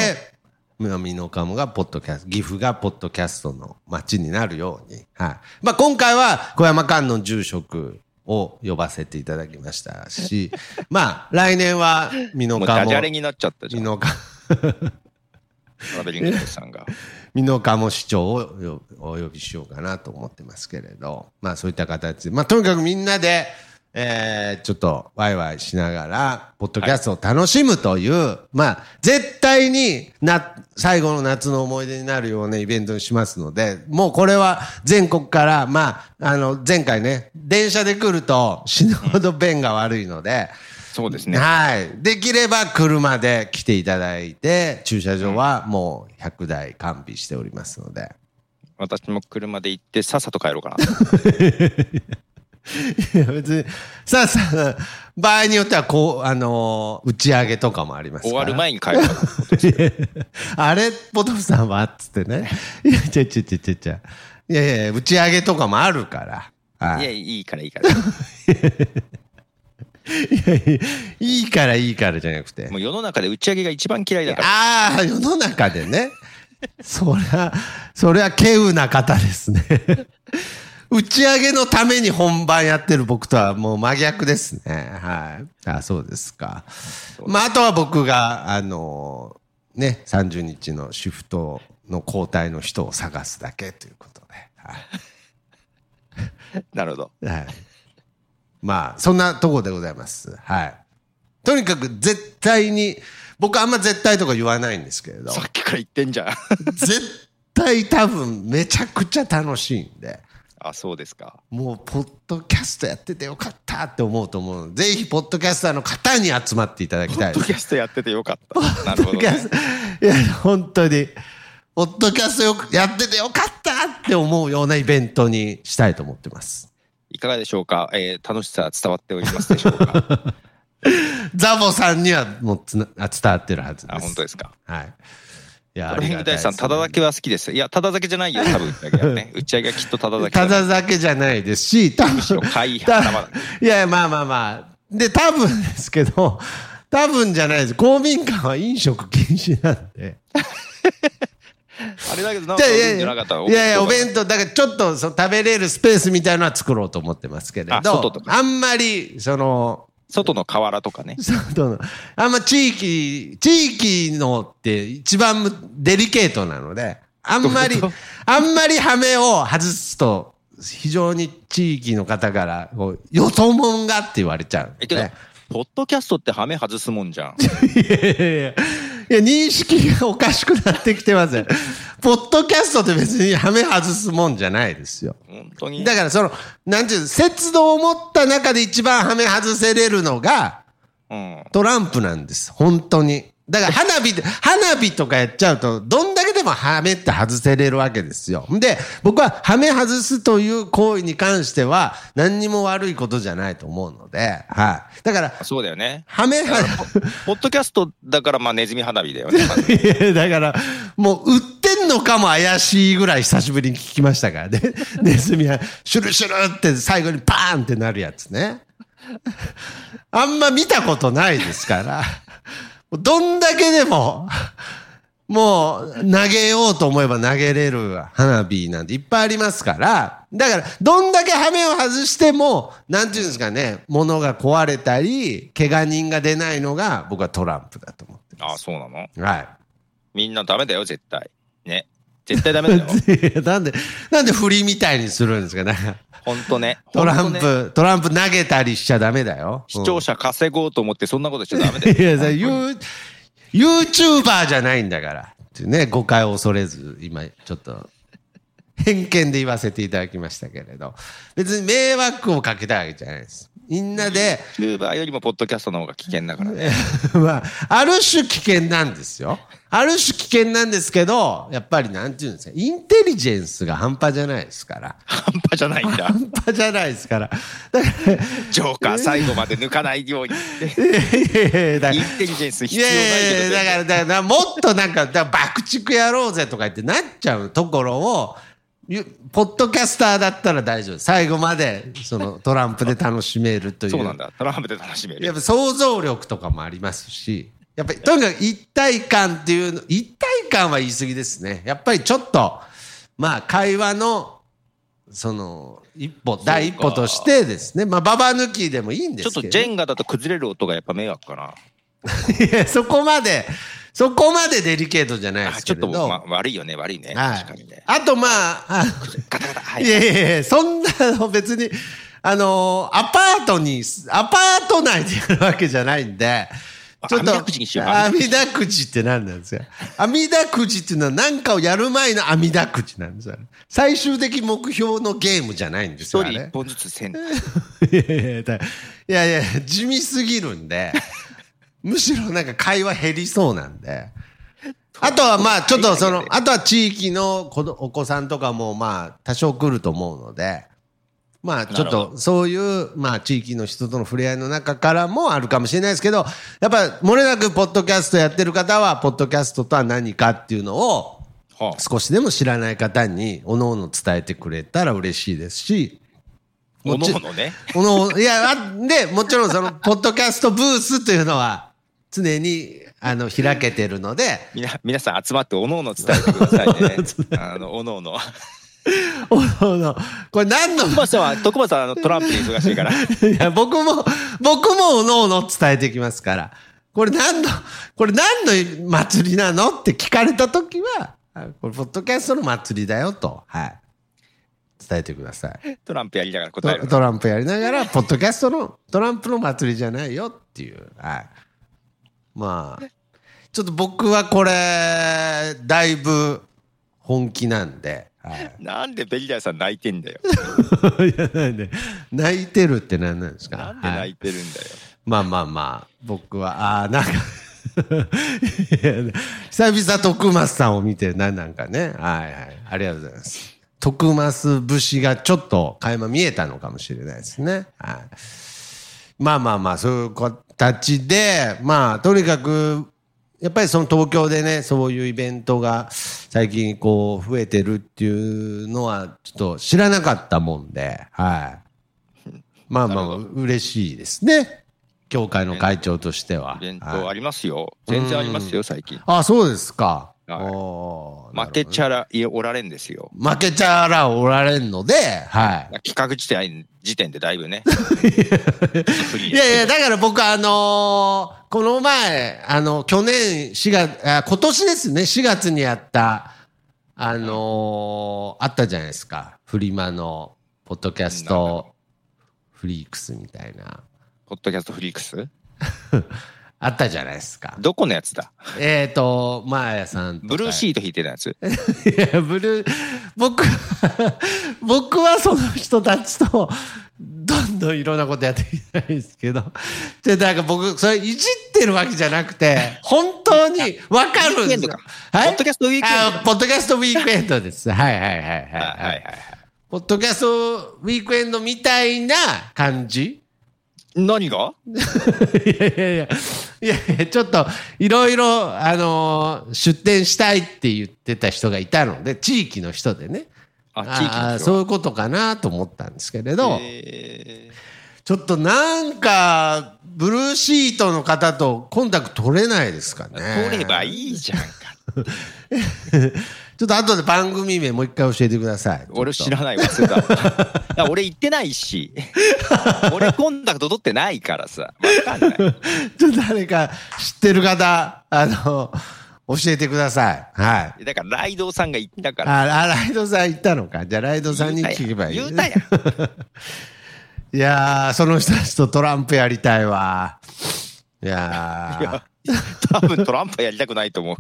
南のカモがポッドキャスト、岐阜がポッドキャストの街になるように、はい。まあ今回は小山間の住職を呼ばせていただきましたし、まあ来年は美濃加も、ダジャレになっちゃったじゃん。美濃加、トラベリングさんが。美濃加も市長をよお呼びしようかなと思ってますけれど、まあそういった形で、まあとにかくみんなで、えー、ちょっとワイワイしながら、ポッドキャストを楽しむという、まあ絶対にな、最後の夏の思い出になるようなイベントにしますので、もうこれは全国から、まあ、あの、前回ね、電車で来ると死ぬほど便が悪いので、そうですね。はい。できれば車で来ていただいて、駐車場はもう100台完備しておりますので。私も車で行ってさっさと帰ろうかな。いや別に、さあさあ、場合によってはこう、あのー打ち上げとかもあります。終わる前に帰ろうかな。あれ、ポトフさんはっつってね。いや、ちゃちゃちゃちゃちゃ。いやいや、打ち上げとかもあるから。はいや、いいからいいから。いやいや、いいからいいからじゃなくても。う世の中で打ち上げが一番嫌いだから。ああ、世の中でね。そりゃ、そりゃ、稀有な方ですね。打ち上げのために本番やってる僕とはもう真逆ですね。はい。あそうですか。まあ、あとは僕が、あのね、30日のシフトの交代の人を探すだけということで。はいなるほど。はい。まあ、そんなとこでございます。はい。とにかく絶対に、僕あんま絶対とか言わないんですけれど、さっきから言ってんじゃん。絶対多分めちゃくちゃ楽しいんで、あ、そうですか。もう、ポッドキャストやっててよかったって思うと思うぜひ、ポッドキャスターの方に集まっていただきたいポッドキャストやっててよかった。なるほど、ねいや、本当に、ポッドキャストよくやっててよかったって思うようなイベントにしたいと思ってます。いかがでしょうか、えー楽しさ伝わっておりますでしょうか？ザボさんにはもうつなあ伝わってるはずです。あ、本当ですか。はい。いや、あトレりがたいですヘング大地さん、ただ酒は好きです。いや、ただ酒じゃないよ、多分。打ち上げはきっとただ酒ただ。だ酒じゃないですし、多分むしろ買いた頭だ。いやいや、まあまあまあ。で、多分ですけど、多分じゃないです。公民館は飲食禁止なんで。あれだけど、なんかじゃあいやいじゃなかったや、いやいや、お弁当、だからちょっとその食べれるスペースみたいのは作ろうと思ってますけれあど外と、かあんまり、その、外の河原とかね。外の、あんま地域、地域のって一番むデリケートなので、あんまりあんまりハメを外すと、非常に地域の方から、よそもんがって言われちゃう。え、けどポッドキャストってハメ外すもんじゃん。いやいやいやいや、認識がおかしくなってきてますよ。ポッドキャストって別にハメ外すもんじゃないですよ。本当に。だからその、なんていうの、節度を持った中で一番ハメ外せれるのが、うん。トランプなんです。本当に。だから花火で、花火とかやっちゃうと、どんだけでもハメって外せれるわけですよ。で、僕はハメ外すという行為に関しては、何にも悪いことじゃないと思うので、はい。だから、そうだよね。ハメは、ポッドキャストだから、まあ、ネズミ花火だよね。だから、もう売ってんのかも怪しいぐらい久しぶりに聞きましたからね。ネズミは、シュルシュルって最後にパーンってなるやつね。あんま見たことないですから。どんだけでも、もう投げようと思えば投げれる花火なんていっぱいありますから、だから、どんだけハメを外しても、なんていうんですかね、物が壊れたり、怪我人が出ないのが僕はトランプだと思ってああ、そうなの？ます。はい。みんなダメだよ、絶対。ね。絶対ダメだよ。なんで、なんで振りみたいにするんですかね。ほんとね。トランほんとねプ、トランプ投げたりしちゃダメだよ。視聴者稼ごうと思ってそんなことしちゃダメだよ。いや、さユー、YouTuber じゃないんだから。ってね、誤解を恐れず、今、ちょっと、偏見で言わせていただきましたけれど、別に迷惑をかけたわけじゃないです。みんなで、チューバーよりもポッドキャストの方が危険だからね。まあ、ある種危険なんですよ。ある種危険なんですけど、やっぱりなんていうんですか、インテリジェンスが半端じゃないですから。半端じゃないんだ。半端じゃないですから。だから、ジョーカー最後まで抜かないようにインテリジェンスい必要ないやいやいけど。やだから、だから、もっとなんか、だ爆竹やろうぜとか言ってなっちゃうところを、ゆポッドキャスターだったら大丈夫。最後まで、そのトランプで楽しめるという。そうなんだ。トランプで楽しめる。やっぱ想像力とかもありますし、やっぱりとにかく一体感っていうの、一体感は言い過ぎですね。やっぱりちょっと、まあ会話の、その、一歩、第一歩としてですね、まあババ抜きでもいいんでちょっとすけど。ジェンガだと崩れる音がやっぱ迷惑かな。いや、そこまで、そこまでデリケートじゃないであちょっと。ま、悪いよね、悪いね。はい確かにね。あとまあ、あガタガタ。はいい。やいやいや、そんなの別に、あのアパートに、アパート内でやるわけじゃないんで、ちょっと、網だくじにしよう網だくじって何なんですか網だくじっていうのは何かをやる前の網だくじなんですよ。最終的目標のゲームじゃないんですよ。一人一本ずつ線。いやいやいやだいやいや、地味すぎるんで、むしろなんか会話減りそうなんで。あとはまあちょっとその、あとは地域の子どお子さんとかもまあ多少来ると思うので、まあちょっとそういうまあ地域の人との触れ合いの中からもあるかもしれないですけど、やっぱ漏れなくポッドキャストやってる方は、ポッドキャストとは何かっていうのをはあ少しでも知らない方におのおの伝えてくれたら嬉しいですし、おのおのね。この、いや、あで、もちろんその、ポッドキャストブースというのは、常に、あの、開けてるので、みな、皆さん集まっておのおの伝えてくださいね。あの、おのおの。おのおの、これ何の、徳松さんは、徳松さんはあのトランプで忙しいから。いや、僕も、僕もおのおの伝えてきますから、これ何の、これ何の祭りなのって聞かれたときは、あこれ、ポッドキャストの祭りだよと、はい。伝えてください。トランプやりながら答える。トトランプやりながら、ポッドキャストの、トランプの祭りじゃないよっていう。はい。まあ、ちょっと僕はこれ、だいぶ本気なんで、はい。なんでベリダイさん泣いてんだよ。いや、なんで、泣いてるって何なんですか？なんではい泣いてるんだよ。まあまあまあ、僕は、ああ、なんか いや、久々徳松さんを見て、なんなんかね。はいはい。ありがとうございます。徳松節がちょっと垣間見えたのかもしれないですね。はい。まあまあまあ、そういう形で、まあ、とにかく、やっぱりその東京でね、そういうイベントが最近こう増えてるっていうのはちょっと知らなかったもんで、はい。まあまあ嬉しいですね。協会の会長としては。イベンはいトありますよ。全然ありますよ、最近。あ、そうですか。負けちゃら、いやおられんですよ。負けちゃらおられんので、はい。企画時点時点でだいぶね。いやいや、だから僕あのーこの前、あの、去年4月、あ今年ですね、4月にやった、あのーあったじゃないですか。フリマの、ポッドキャスト、フリークスみたいな。ポッドキャストフリークス？あったじゃないですか。どこのやつだ？えっ、ー、と、マーヤさん。ブルーシート引いてたやつ？いや、ブルー、僕、僕はその人たちと、どんどんいろんなことやっていきたいですけど、で、なんか僕、それいじってるわけじゃなくて、本当にわかるんですよ。ポッドキャストウィークエンドあポッドキャストウィークエンドです。はいはいはいはい。はいはいはい。ポッドキャストウィークエンドみたいな感じ何が？いやいやいや、いやいや、ちょっと、いろいろ、あのー出店したいって言ってた人がいたので、地域の人でね。あ、地域の人そういうことかなと思ったんですけれど、えちょっとなんか、ブルーシートの方とコンタクト取れないですかね。ー取ればいいじゃんか。ちょっと後で番組名もう一回教えてください。俺知ららない忘れた。俺行ってないし。俺コンタクト取ってないからさ。わかんない。ちょっと誰か知ってる方、あの、教えてください。はい。だからライドウさんが行ったから。あ、あライドさん行ったのか。じゃあライドさんに聞けばいい。言うたやん。いやー、その人たちとトランプやりたいわ。いやーいや、多分トランプはやりたくないと思う。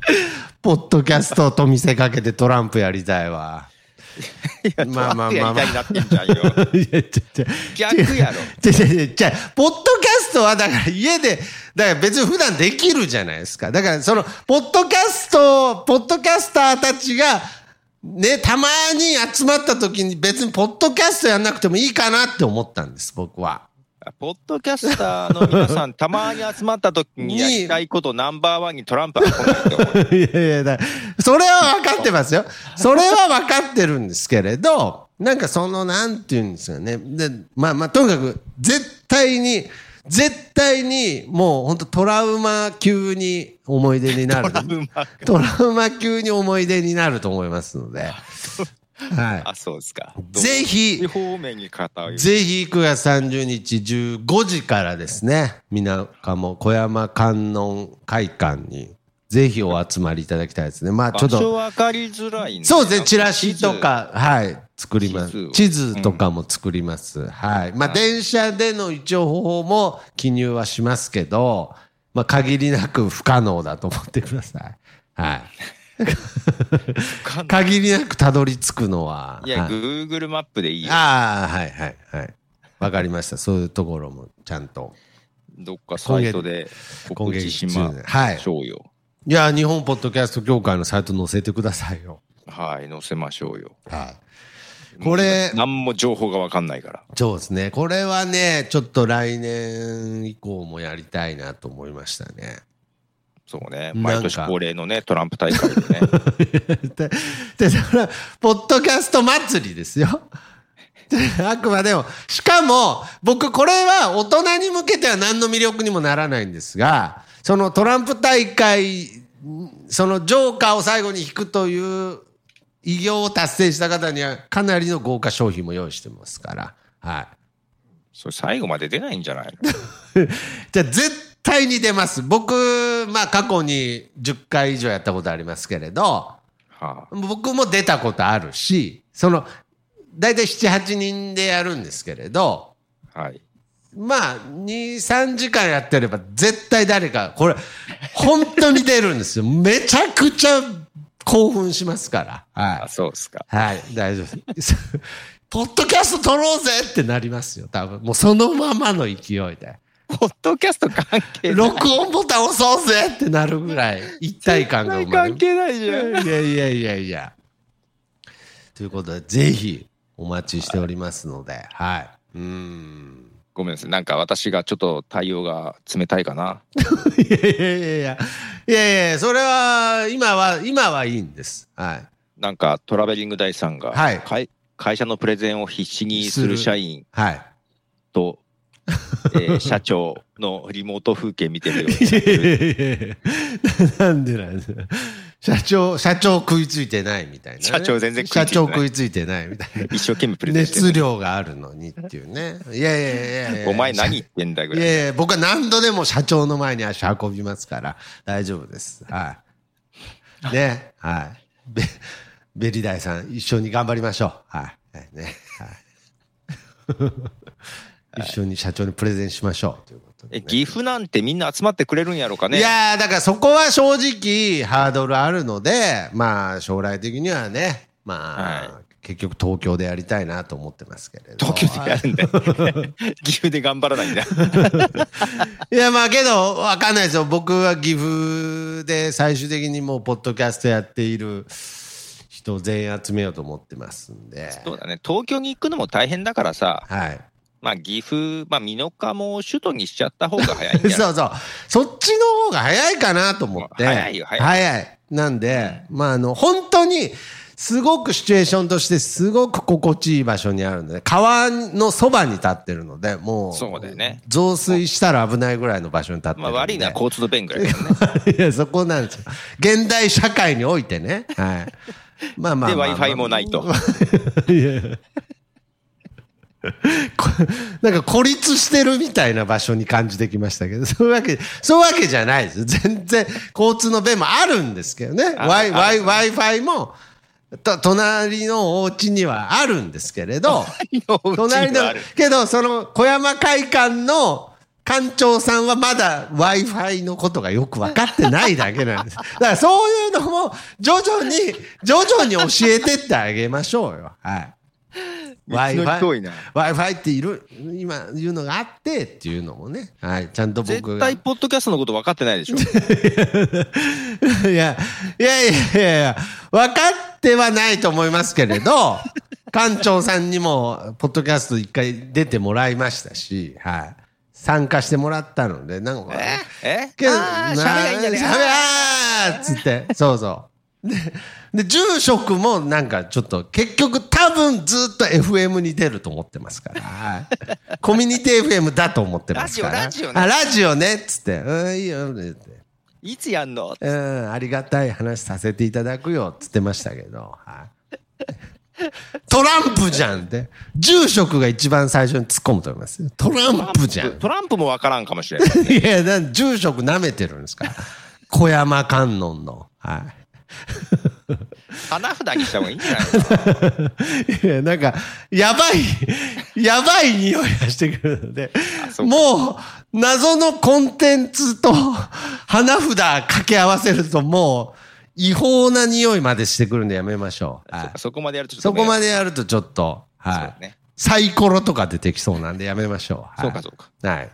ポッドキャストと見せかけてトランプやりたいわ。まあまあまあまあ逆やろ。ちょ、ちょ、ちょ、ちょポッドキャストはだから家で、だから別に普段できるじゃないですか。だからその、ポッドキャスト、ポッドキャスターたちが、ね、たまに集まった時に別にポッドキャストやんなくてもいいかなって思ったんです、僕は。ポッドキャスターの皆さん、たまに集まった時にやりたいことナンバーワンにトランプは来ないと思う。いやいやだ、それは分かってますよ。それは分かってるんですけれど、なんかその、なんていうんですかね。で、まあまあ、とにかく、絶対に、絶対に、もう本当トラウマ級に思い出になる。トラウマ級に思い出になると思いますので。はあ、そうですか。い。ぜひ方面に。ぜひ9月30日15時からですね、みなかも小山観音会館に、ぜひお集まりいただきたいですね。まあちょ場所っと、分かりづらいねそうですね、チラシと。か、はい、作ります。地地図図とかも作ります。はい。まあ電車での一応方法も記入はしますけど、まあ限りなく不可能だと思ってください。はい。限りなくたどり着くのは。いや、はい Google マップでいいよ。ああ、はいはいはい。わかりました。そういうところもちゃんと。どっかサイトで告知しまはいしょうよ。いや、日本ポッドキャスト協会のサイト載せてくださいよ。はい、載せましょうよ。はい。これ、何も情報が分かんないから。そうですね。これはね、ちょっと来年以降もやりたいなと思いましたね。そうね。毎年恒例のね、トランプ大会でね。で、で、それは、ポッドキャスト祭りですよ。であくまでも、しかも、僕、これは大人に向けては何の魅力にもならないんですが、そのトランプ大会、そのジョーカーを最後に引くという偉業を達成した方には、かなりの豪華商品も用意してますから、はい。それ最後まで出ないんじゃないの？じゃあ絶対に出ます。僕、まあ過去に10回以上やったことありますけれど、はあ、僕も出たことあるし、その、大体7、8人でやるんですけれど、はい。まあ、2、3時間やってれば絶対誰か、これ、本当に出るんですよ。めちゃくちゃ興奮しますから。はあ、い。そうですか。はい、大丈夫です。ポッドキャスト撮ろうぜってなりますよ、多分。もうそのままの勢いで。ポッドキャスト関係ない。録音ボタン押そうぜってなるぐらい一体感が生まれる。関係ないじゃん。いやいやいやいや。ということで、ぜひお待ちしておりますので、はい。うーん。ごめんなさい。なんか私がちょっと対応が冷たいかな。いやいやいやいや。いやいや、それは、今は、今はいいんです。はい。なんかトラベリング大さんが、はい会会社のプレゼンを必死にする社員はい。と、えー社長のリモート風景見てるようなんでなんですか社長、社長食いついてないみたいな、ね。社長全然食いついてない社長食いついてないみたいな。一生懸命プレゼン。熱量があるのにっていうね。いやいやいやいやお前何言ってんだぐらい。いやいや、僕は何度でも社長の前に足運びますから、大丈夫です。はい。ね、はい。ベベリダイさん、一緒に頑張りましょう。はい。はいね。はい。一緒に社長にプレゼンしましょう。えね岐阜なんてみんな集まってくれるんやろかね。いやー、だからそこは正直ハードルあるので、まあ将来的にはね、まあ、は結局東京でやりたいなと思ってますけれど。東京でやるんだよ。岐阜で頑張らないんだ。いや、まあけど、わかんないですよ。僕は岐阜で最終的にもう、ポッドキャストやっている人を全員集めようと思ってますんで。そうだね。東京に行くのも大変だからさ、はい。まあ岐阜、まあ美濃加も首都にしちゃった方が早い そうそう。そっちの方が早いかなと思って。早いよ早い早い。なんで、まああの、本当に、すごくシチュエーションとしてすごく心地いい場所にあるので、川のそばに立ってるので、もう、そうだよね増水したら危ないぐらいの場所に立ってる。まあ悪いのは交通の便ぐらいね。いや、そこなんですよ。現代社会においてね。はい。まあまあまあまあ。で Wi-Fi もないと いやこ なんか孤立してるみたいな場所に感じてきましたけど、そういうわけ、そういうわけじゃないです。全然交通の便もあるんですけどね。Wi-Fi も、と隣のお家にはあるんですけれど、隣のけど、その小山会館の館長さんはまだ Wi-Fi のことがよく分かってないだけなんです。だからそういうのも徐々に、徐々に教えてってあげましょうよ。はい。道のり遠いな Wi-Fi っている、今言うのがあってっていうのもね。はい。ちゃんと僕絶が。対ポッドキャストのこと分かってないでしょ。いや、いやいやいやいや、分かってはないと思いますけれど、館長さんにも、ポッドキャスト一回出てもらいましたし、はい。参加してもらったので、なんか、え？けど、あー喋りゃいいんじゃねしゃべあーっつって、そうそう。で、で、住職もなんかちょっと、結局多分ずっと FM に出ると思ってますから。はい。コミュニティ FM だと思ってますから。ラジオラジオねあ、ラジオねっつって、うん、いいよ、って。いつやんの？うん、ありがたい話させていただくよっつってましたけど、はい。トランプじゃんって。住職が一番最初に突っ込むと思いますよ。トランプじゃん。トランプも分からんかもしれない。いや、なん住職舐めてるんですか小山観音の。はい。花札にした方がいいんじゃないの？いや、なんか、やばい、やばい匂いがしてくるの？で、もう、謎の？コンテンツと花札掛け合わせるともう、違法な匂いまでしてくるんでやめましょう。はいそこまでやるとちょっとそこまでやるとちょっと、はい。ねサイコロとか出てきそうなんでやめましょう。はいそうかそうか。はい。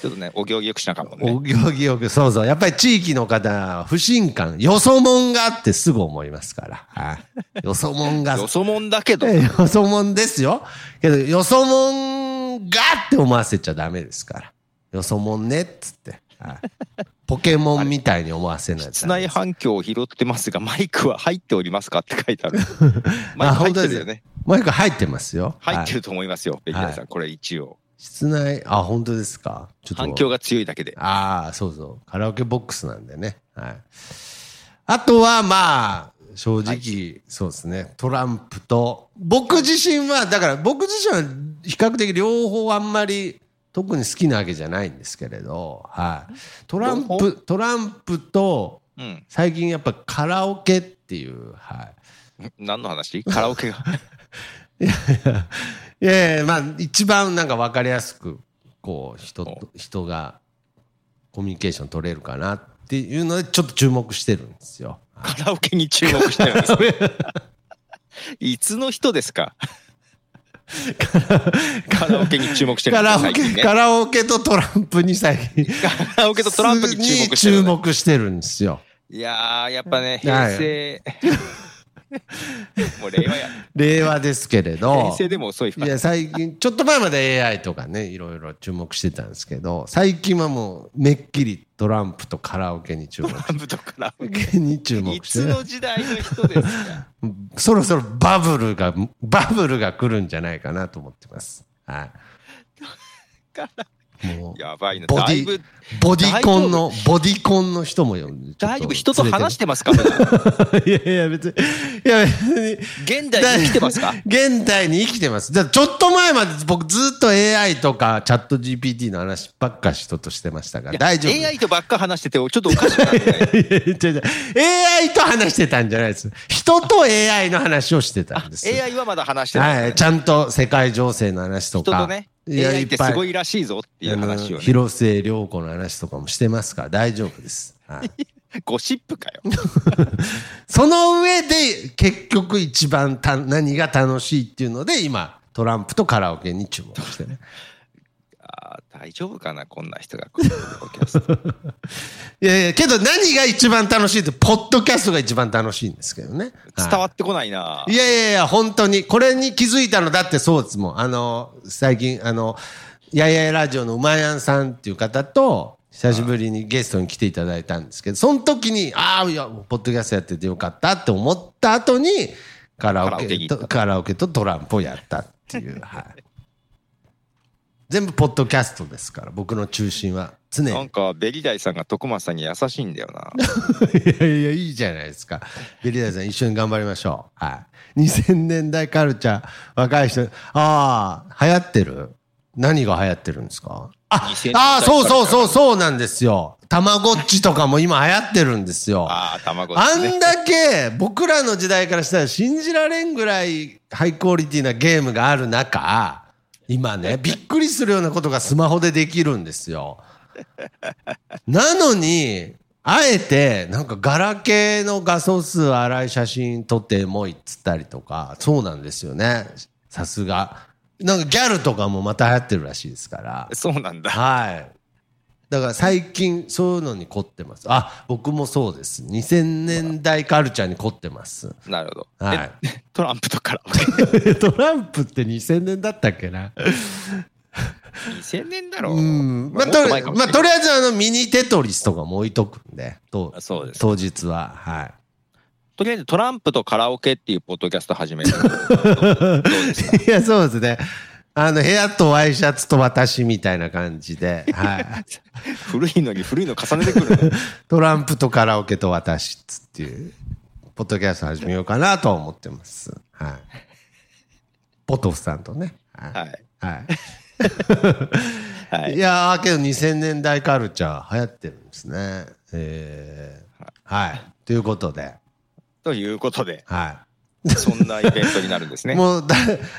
ちょっとね、お行儀よくしなあかんもんね。お行儀よく、そうそう。やっぱり地域の方は不信感、よそもんがあってすぐ思いますから。はい。よそもんが、よそもんだけど、え よそもんですよ。けど、よそもんがって思わせちゃダメですから。よそもんねっつって。はい、ポケモンみたいに思わせないと室。内反響を拾ってますが、マイクは入っておりますかって書いてある。マイク入ってるよね。マイク入ってますよ。はい入ってると思いますよ、ベキラさん。これ一応。室内、あ、本当ですか？ちょっと。反響が強いだけで。ああ、そうそう。カラオケボックスなんでね。はい。あとは、まあ、正直、そうですね。トランプと、僕自身は、だから僕自身は比較的両方あんまり特に好きなわけじゃないんですけれど、はい。トラン両プ、トランプと、うん。最近やっぱカラオケっていう、はい。何の話？カラオケが。いやいや、いやまあ、一番なんか分かりやすく、こう、人と、人がコミュニケーション取れるかなっていうので、ちょっと注目してるんですよ。カラオケに注目してるんです。いつの人ですか？カラオケに注目してるカんですラオケ、カラオケとトランプに最近、カラオケとトランプに注目してる注目してるんですよ。いやー、やっぱね、はい。平成、もう令和や。令和ですけれど。平成でも遅いい。や最近ちょっと前まで AI とかねいろいろ注目してたんですけど最近はもうめっきりトランプとカラオケに注目トランプとカラオケ。に注目いつしての時代の人ですか？そろそろバブルがバブルが来るんじゃないかなと思ってます。はい もうやばいな。ボディボディコンのボディコンの人もよだいぶ人と話してますか いやいや別にいや別に現代に生きてますか？現代に生きてます。だからちょっと前まで僕ずっと AI とかチャット GPT の話ばっか人としてましたから大丈夫。AI とばっか話してて、ちょっとおかしくなって AI と話してたんじゃないです。人と AI の話をしてたんです。AI はまだ話してない、はい、ちゃんと世界情勢の話とか。人とね、いや AI ってすごいらしいぞっていう話を、ね、広末涼子の話とかもしてますから大丈夫です。はい、ゴシップかよ。その上で結局一番た何が楽しいっていうので今トランプとカラオケに注目してね。あー大丈夫かな、こんな人がいやいや、けど何が一番楽しいって、ポッドキャストが一番楽しいんですけどね。伝わってこないな。いやいやいや、本当に、これに気づいたのだってそうですもん。あの、最近、あの、やいやいラジオのうまやんさんっていう方と、久しぶりにゲストに来ていただいたんですけど、その時に、ああ、いや、ポッドキャストやっててよかったって思った後に、カラオケケと、カラオケとトランプをやったっていう、はい。全部ポッドキャストですから、僕の中心は常に。なんか、ベリダイさんが徳松さんに優しいんだよな。いやいや、いいじゃないですか。ベリダイさん、一緒に頑張りましょう。はい。2000年代カルチャー、若い人、ああ、流行ってる？何が流行ってるんですか？あ2000年代あー、そうそうそう、そうなんですよ。たまごっちとかも今流行ってるんですよ。ああ、卵ですね。あんだけ僕らの時代からしたら信じられんぐらいハイクオリティなゲームがある中、今ね、びっくりするようなことがスマホでできるんですよ。なのに、あえて、なんかガラケーの画素数荒い写真撮ってエモいっつったりとか、そうなんですよね。さすが。なんかギャルとかもまた流行ってるらしいですから。そうなんだ。はい。だから最近そういうのに凝ってます。あ、僕もそうです。2000年代カルチャーに凝ってます。なるほど。はいえトランプとカラオケ。トランプって2000年だったっけな？2000年だろうん。まあ、とと前かもしれないまあ、とりあえずあのミニテトリスとかも置いとくんで、とあそうです。当日は。はい。とりあえずトランプとカラオケっていうポッドキャスト始める。どうですかいや、そうですね。あの、部屋とワイシャツと私みたいな感じで、はい。古いのに古いの重ねてくる。トランプとカラオケと私っつっていう、ポッドキャスト始めようかなと思ってます。はい。ポトフさんとね。は。はいい。はい。、はいい。やー、けど2000年代カルチャー流行ってるんですね。えー、はい。ということで、ということで、はそんなイベントになるんですい。ね。もうだ、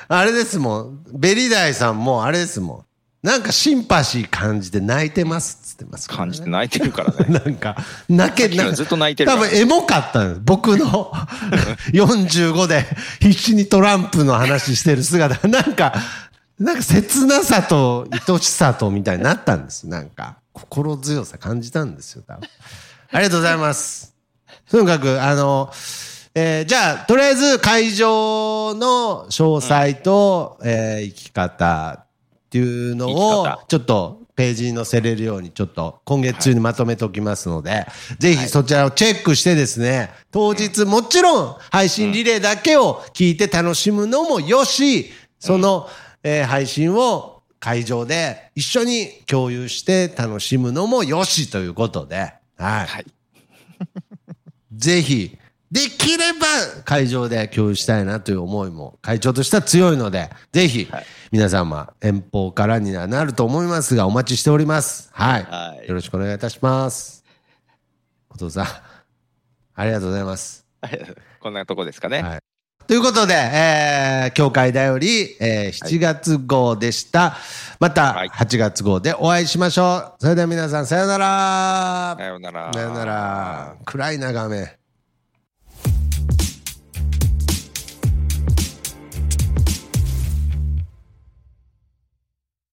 あれですもん。ベリダイさんもあれですもん。なんかシンパシー感じて泣いてますっつってますね感じて泣いてるからね。なんか、泣け、なずっと泣いてる多分エモかったんです。僕の 45で必死にトランプの話してる姿、なんか、なんか切なさと愛しさとみたいになったんです。なんか、心強さ感じたんですよ、多分。ありがとうございます。とにかく、あの、えーじゃあ、とりあえず会場の詳細と、えー生き方っていうの生をちょっとページに載せれるように、ちょっと今月中にまとめておきますので、ぜひそちらをチェックしてですね、当日もちろん配信リレーだけを聞いて楽しむのもよし、その、えー配信を会場で一緒に共有して楽しむのもよしということで、はい。はい。ぜひ、できれば会場で共有したいなという思いも会長としては強いので、ぜひはい皆様遠方からにはなると思いますがお待ちしております。はい。はいよろしくお願いいたします。お父さん、ありがとうございます。こんなとこですかね。はいということで、えー、教会だより、えー、7月号でした。またはい8月号でお会いしましょう。それでは皆さんさようなら。さようなら。さようなら。暗い眺め。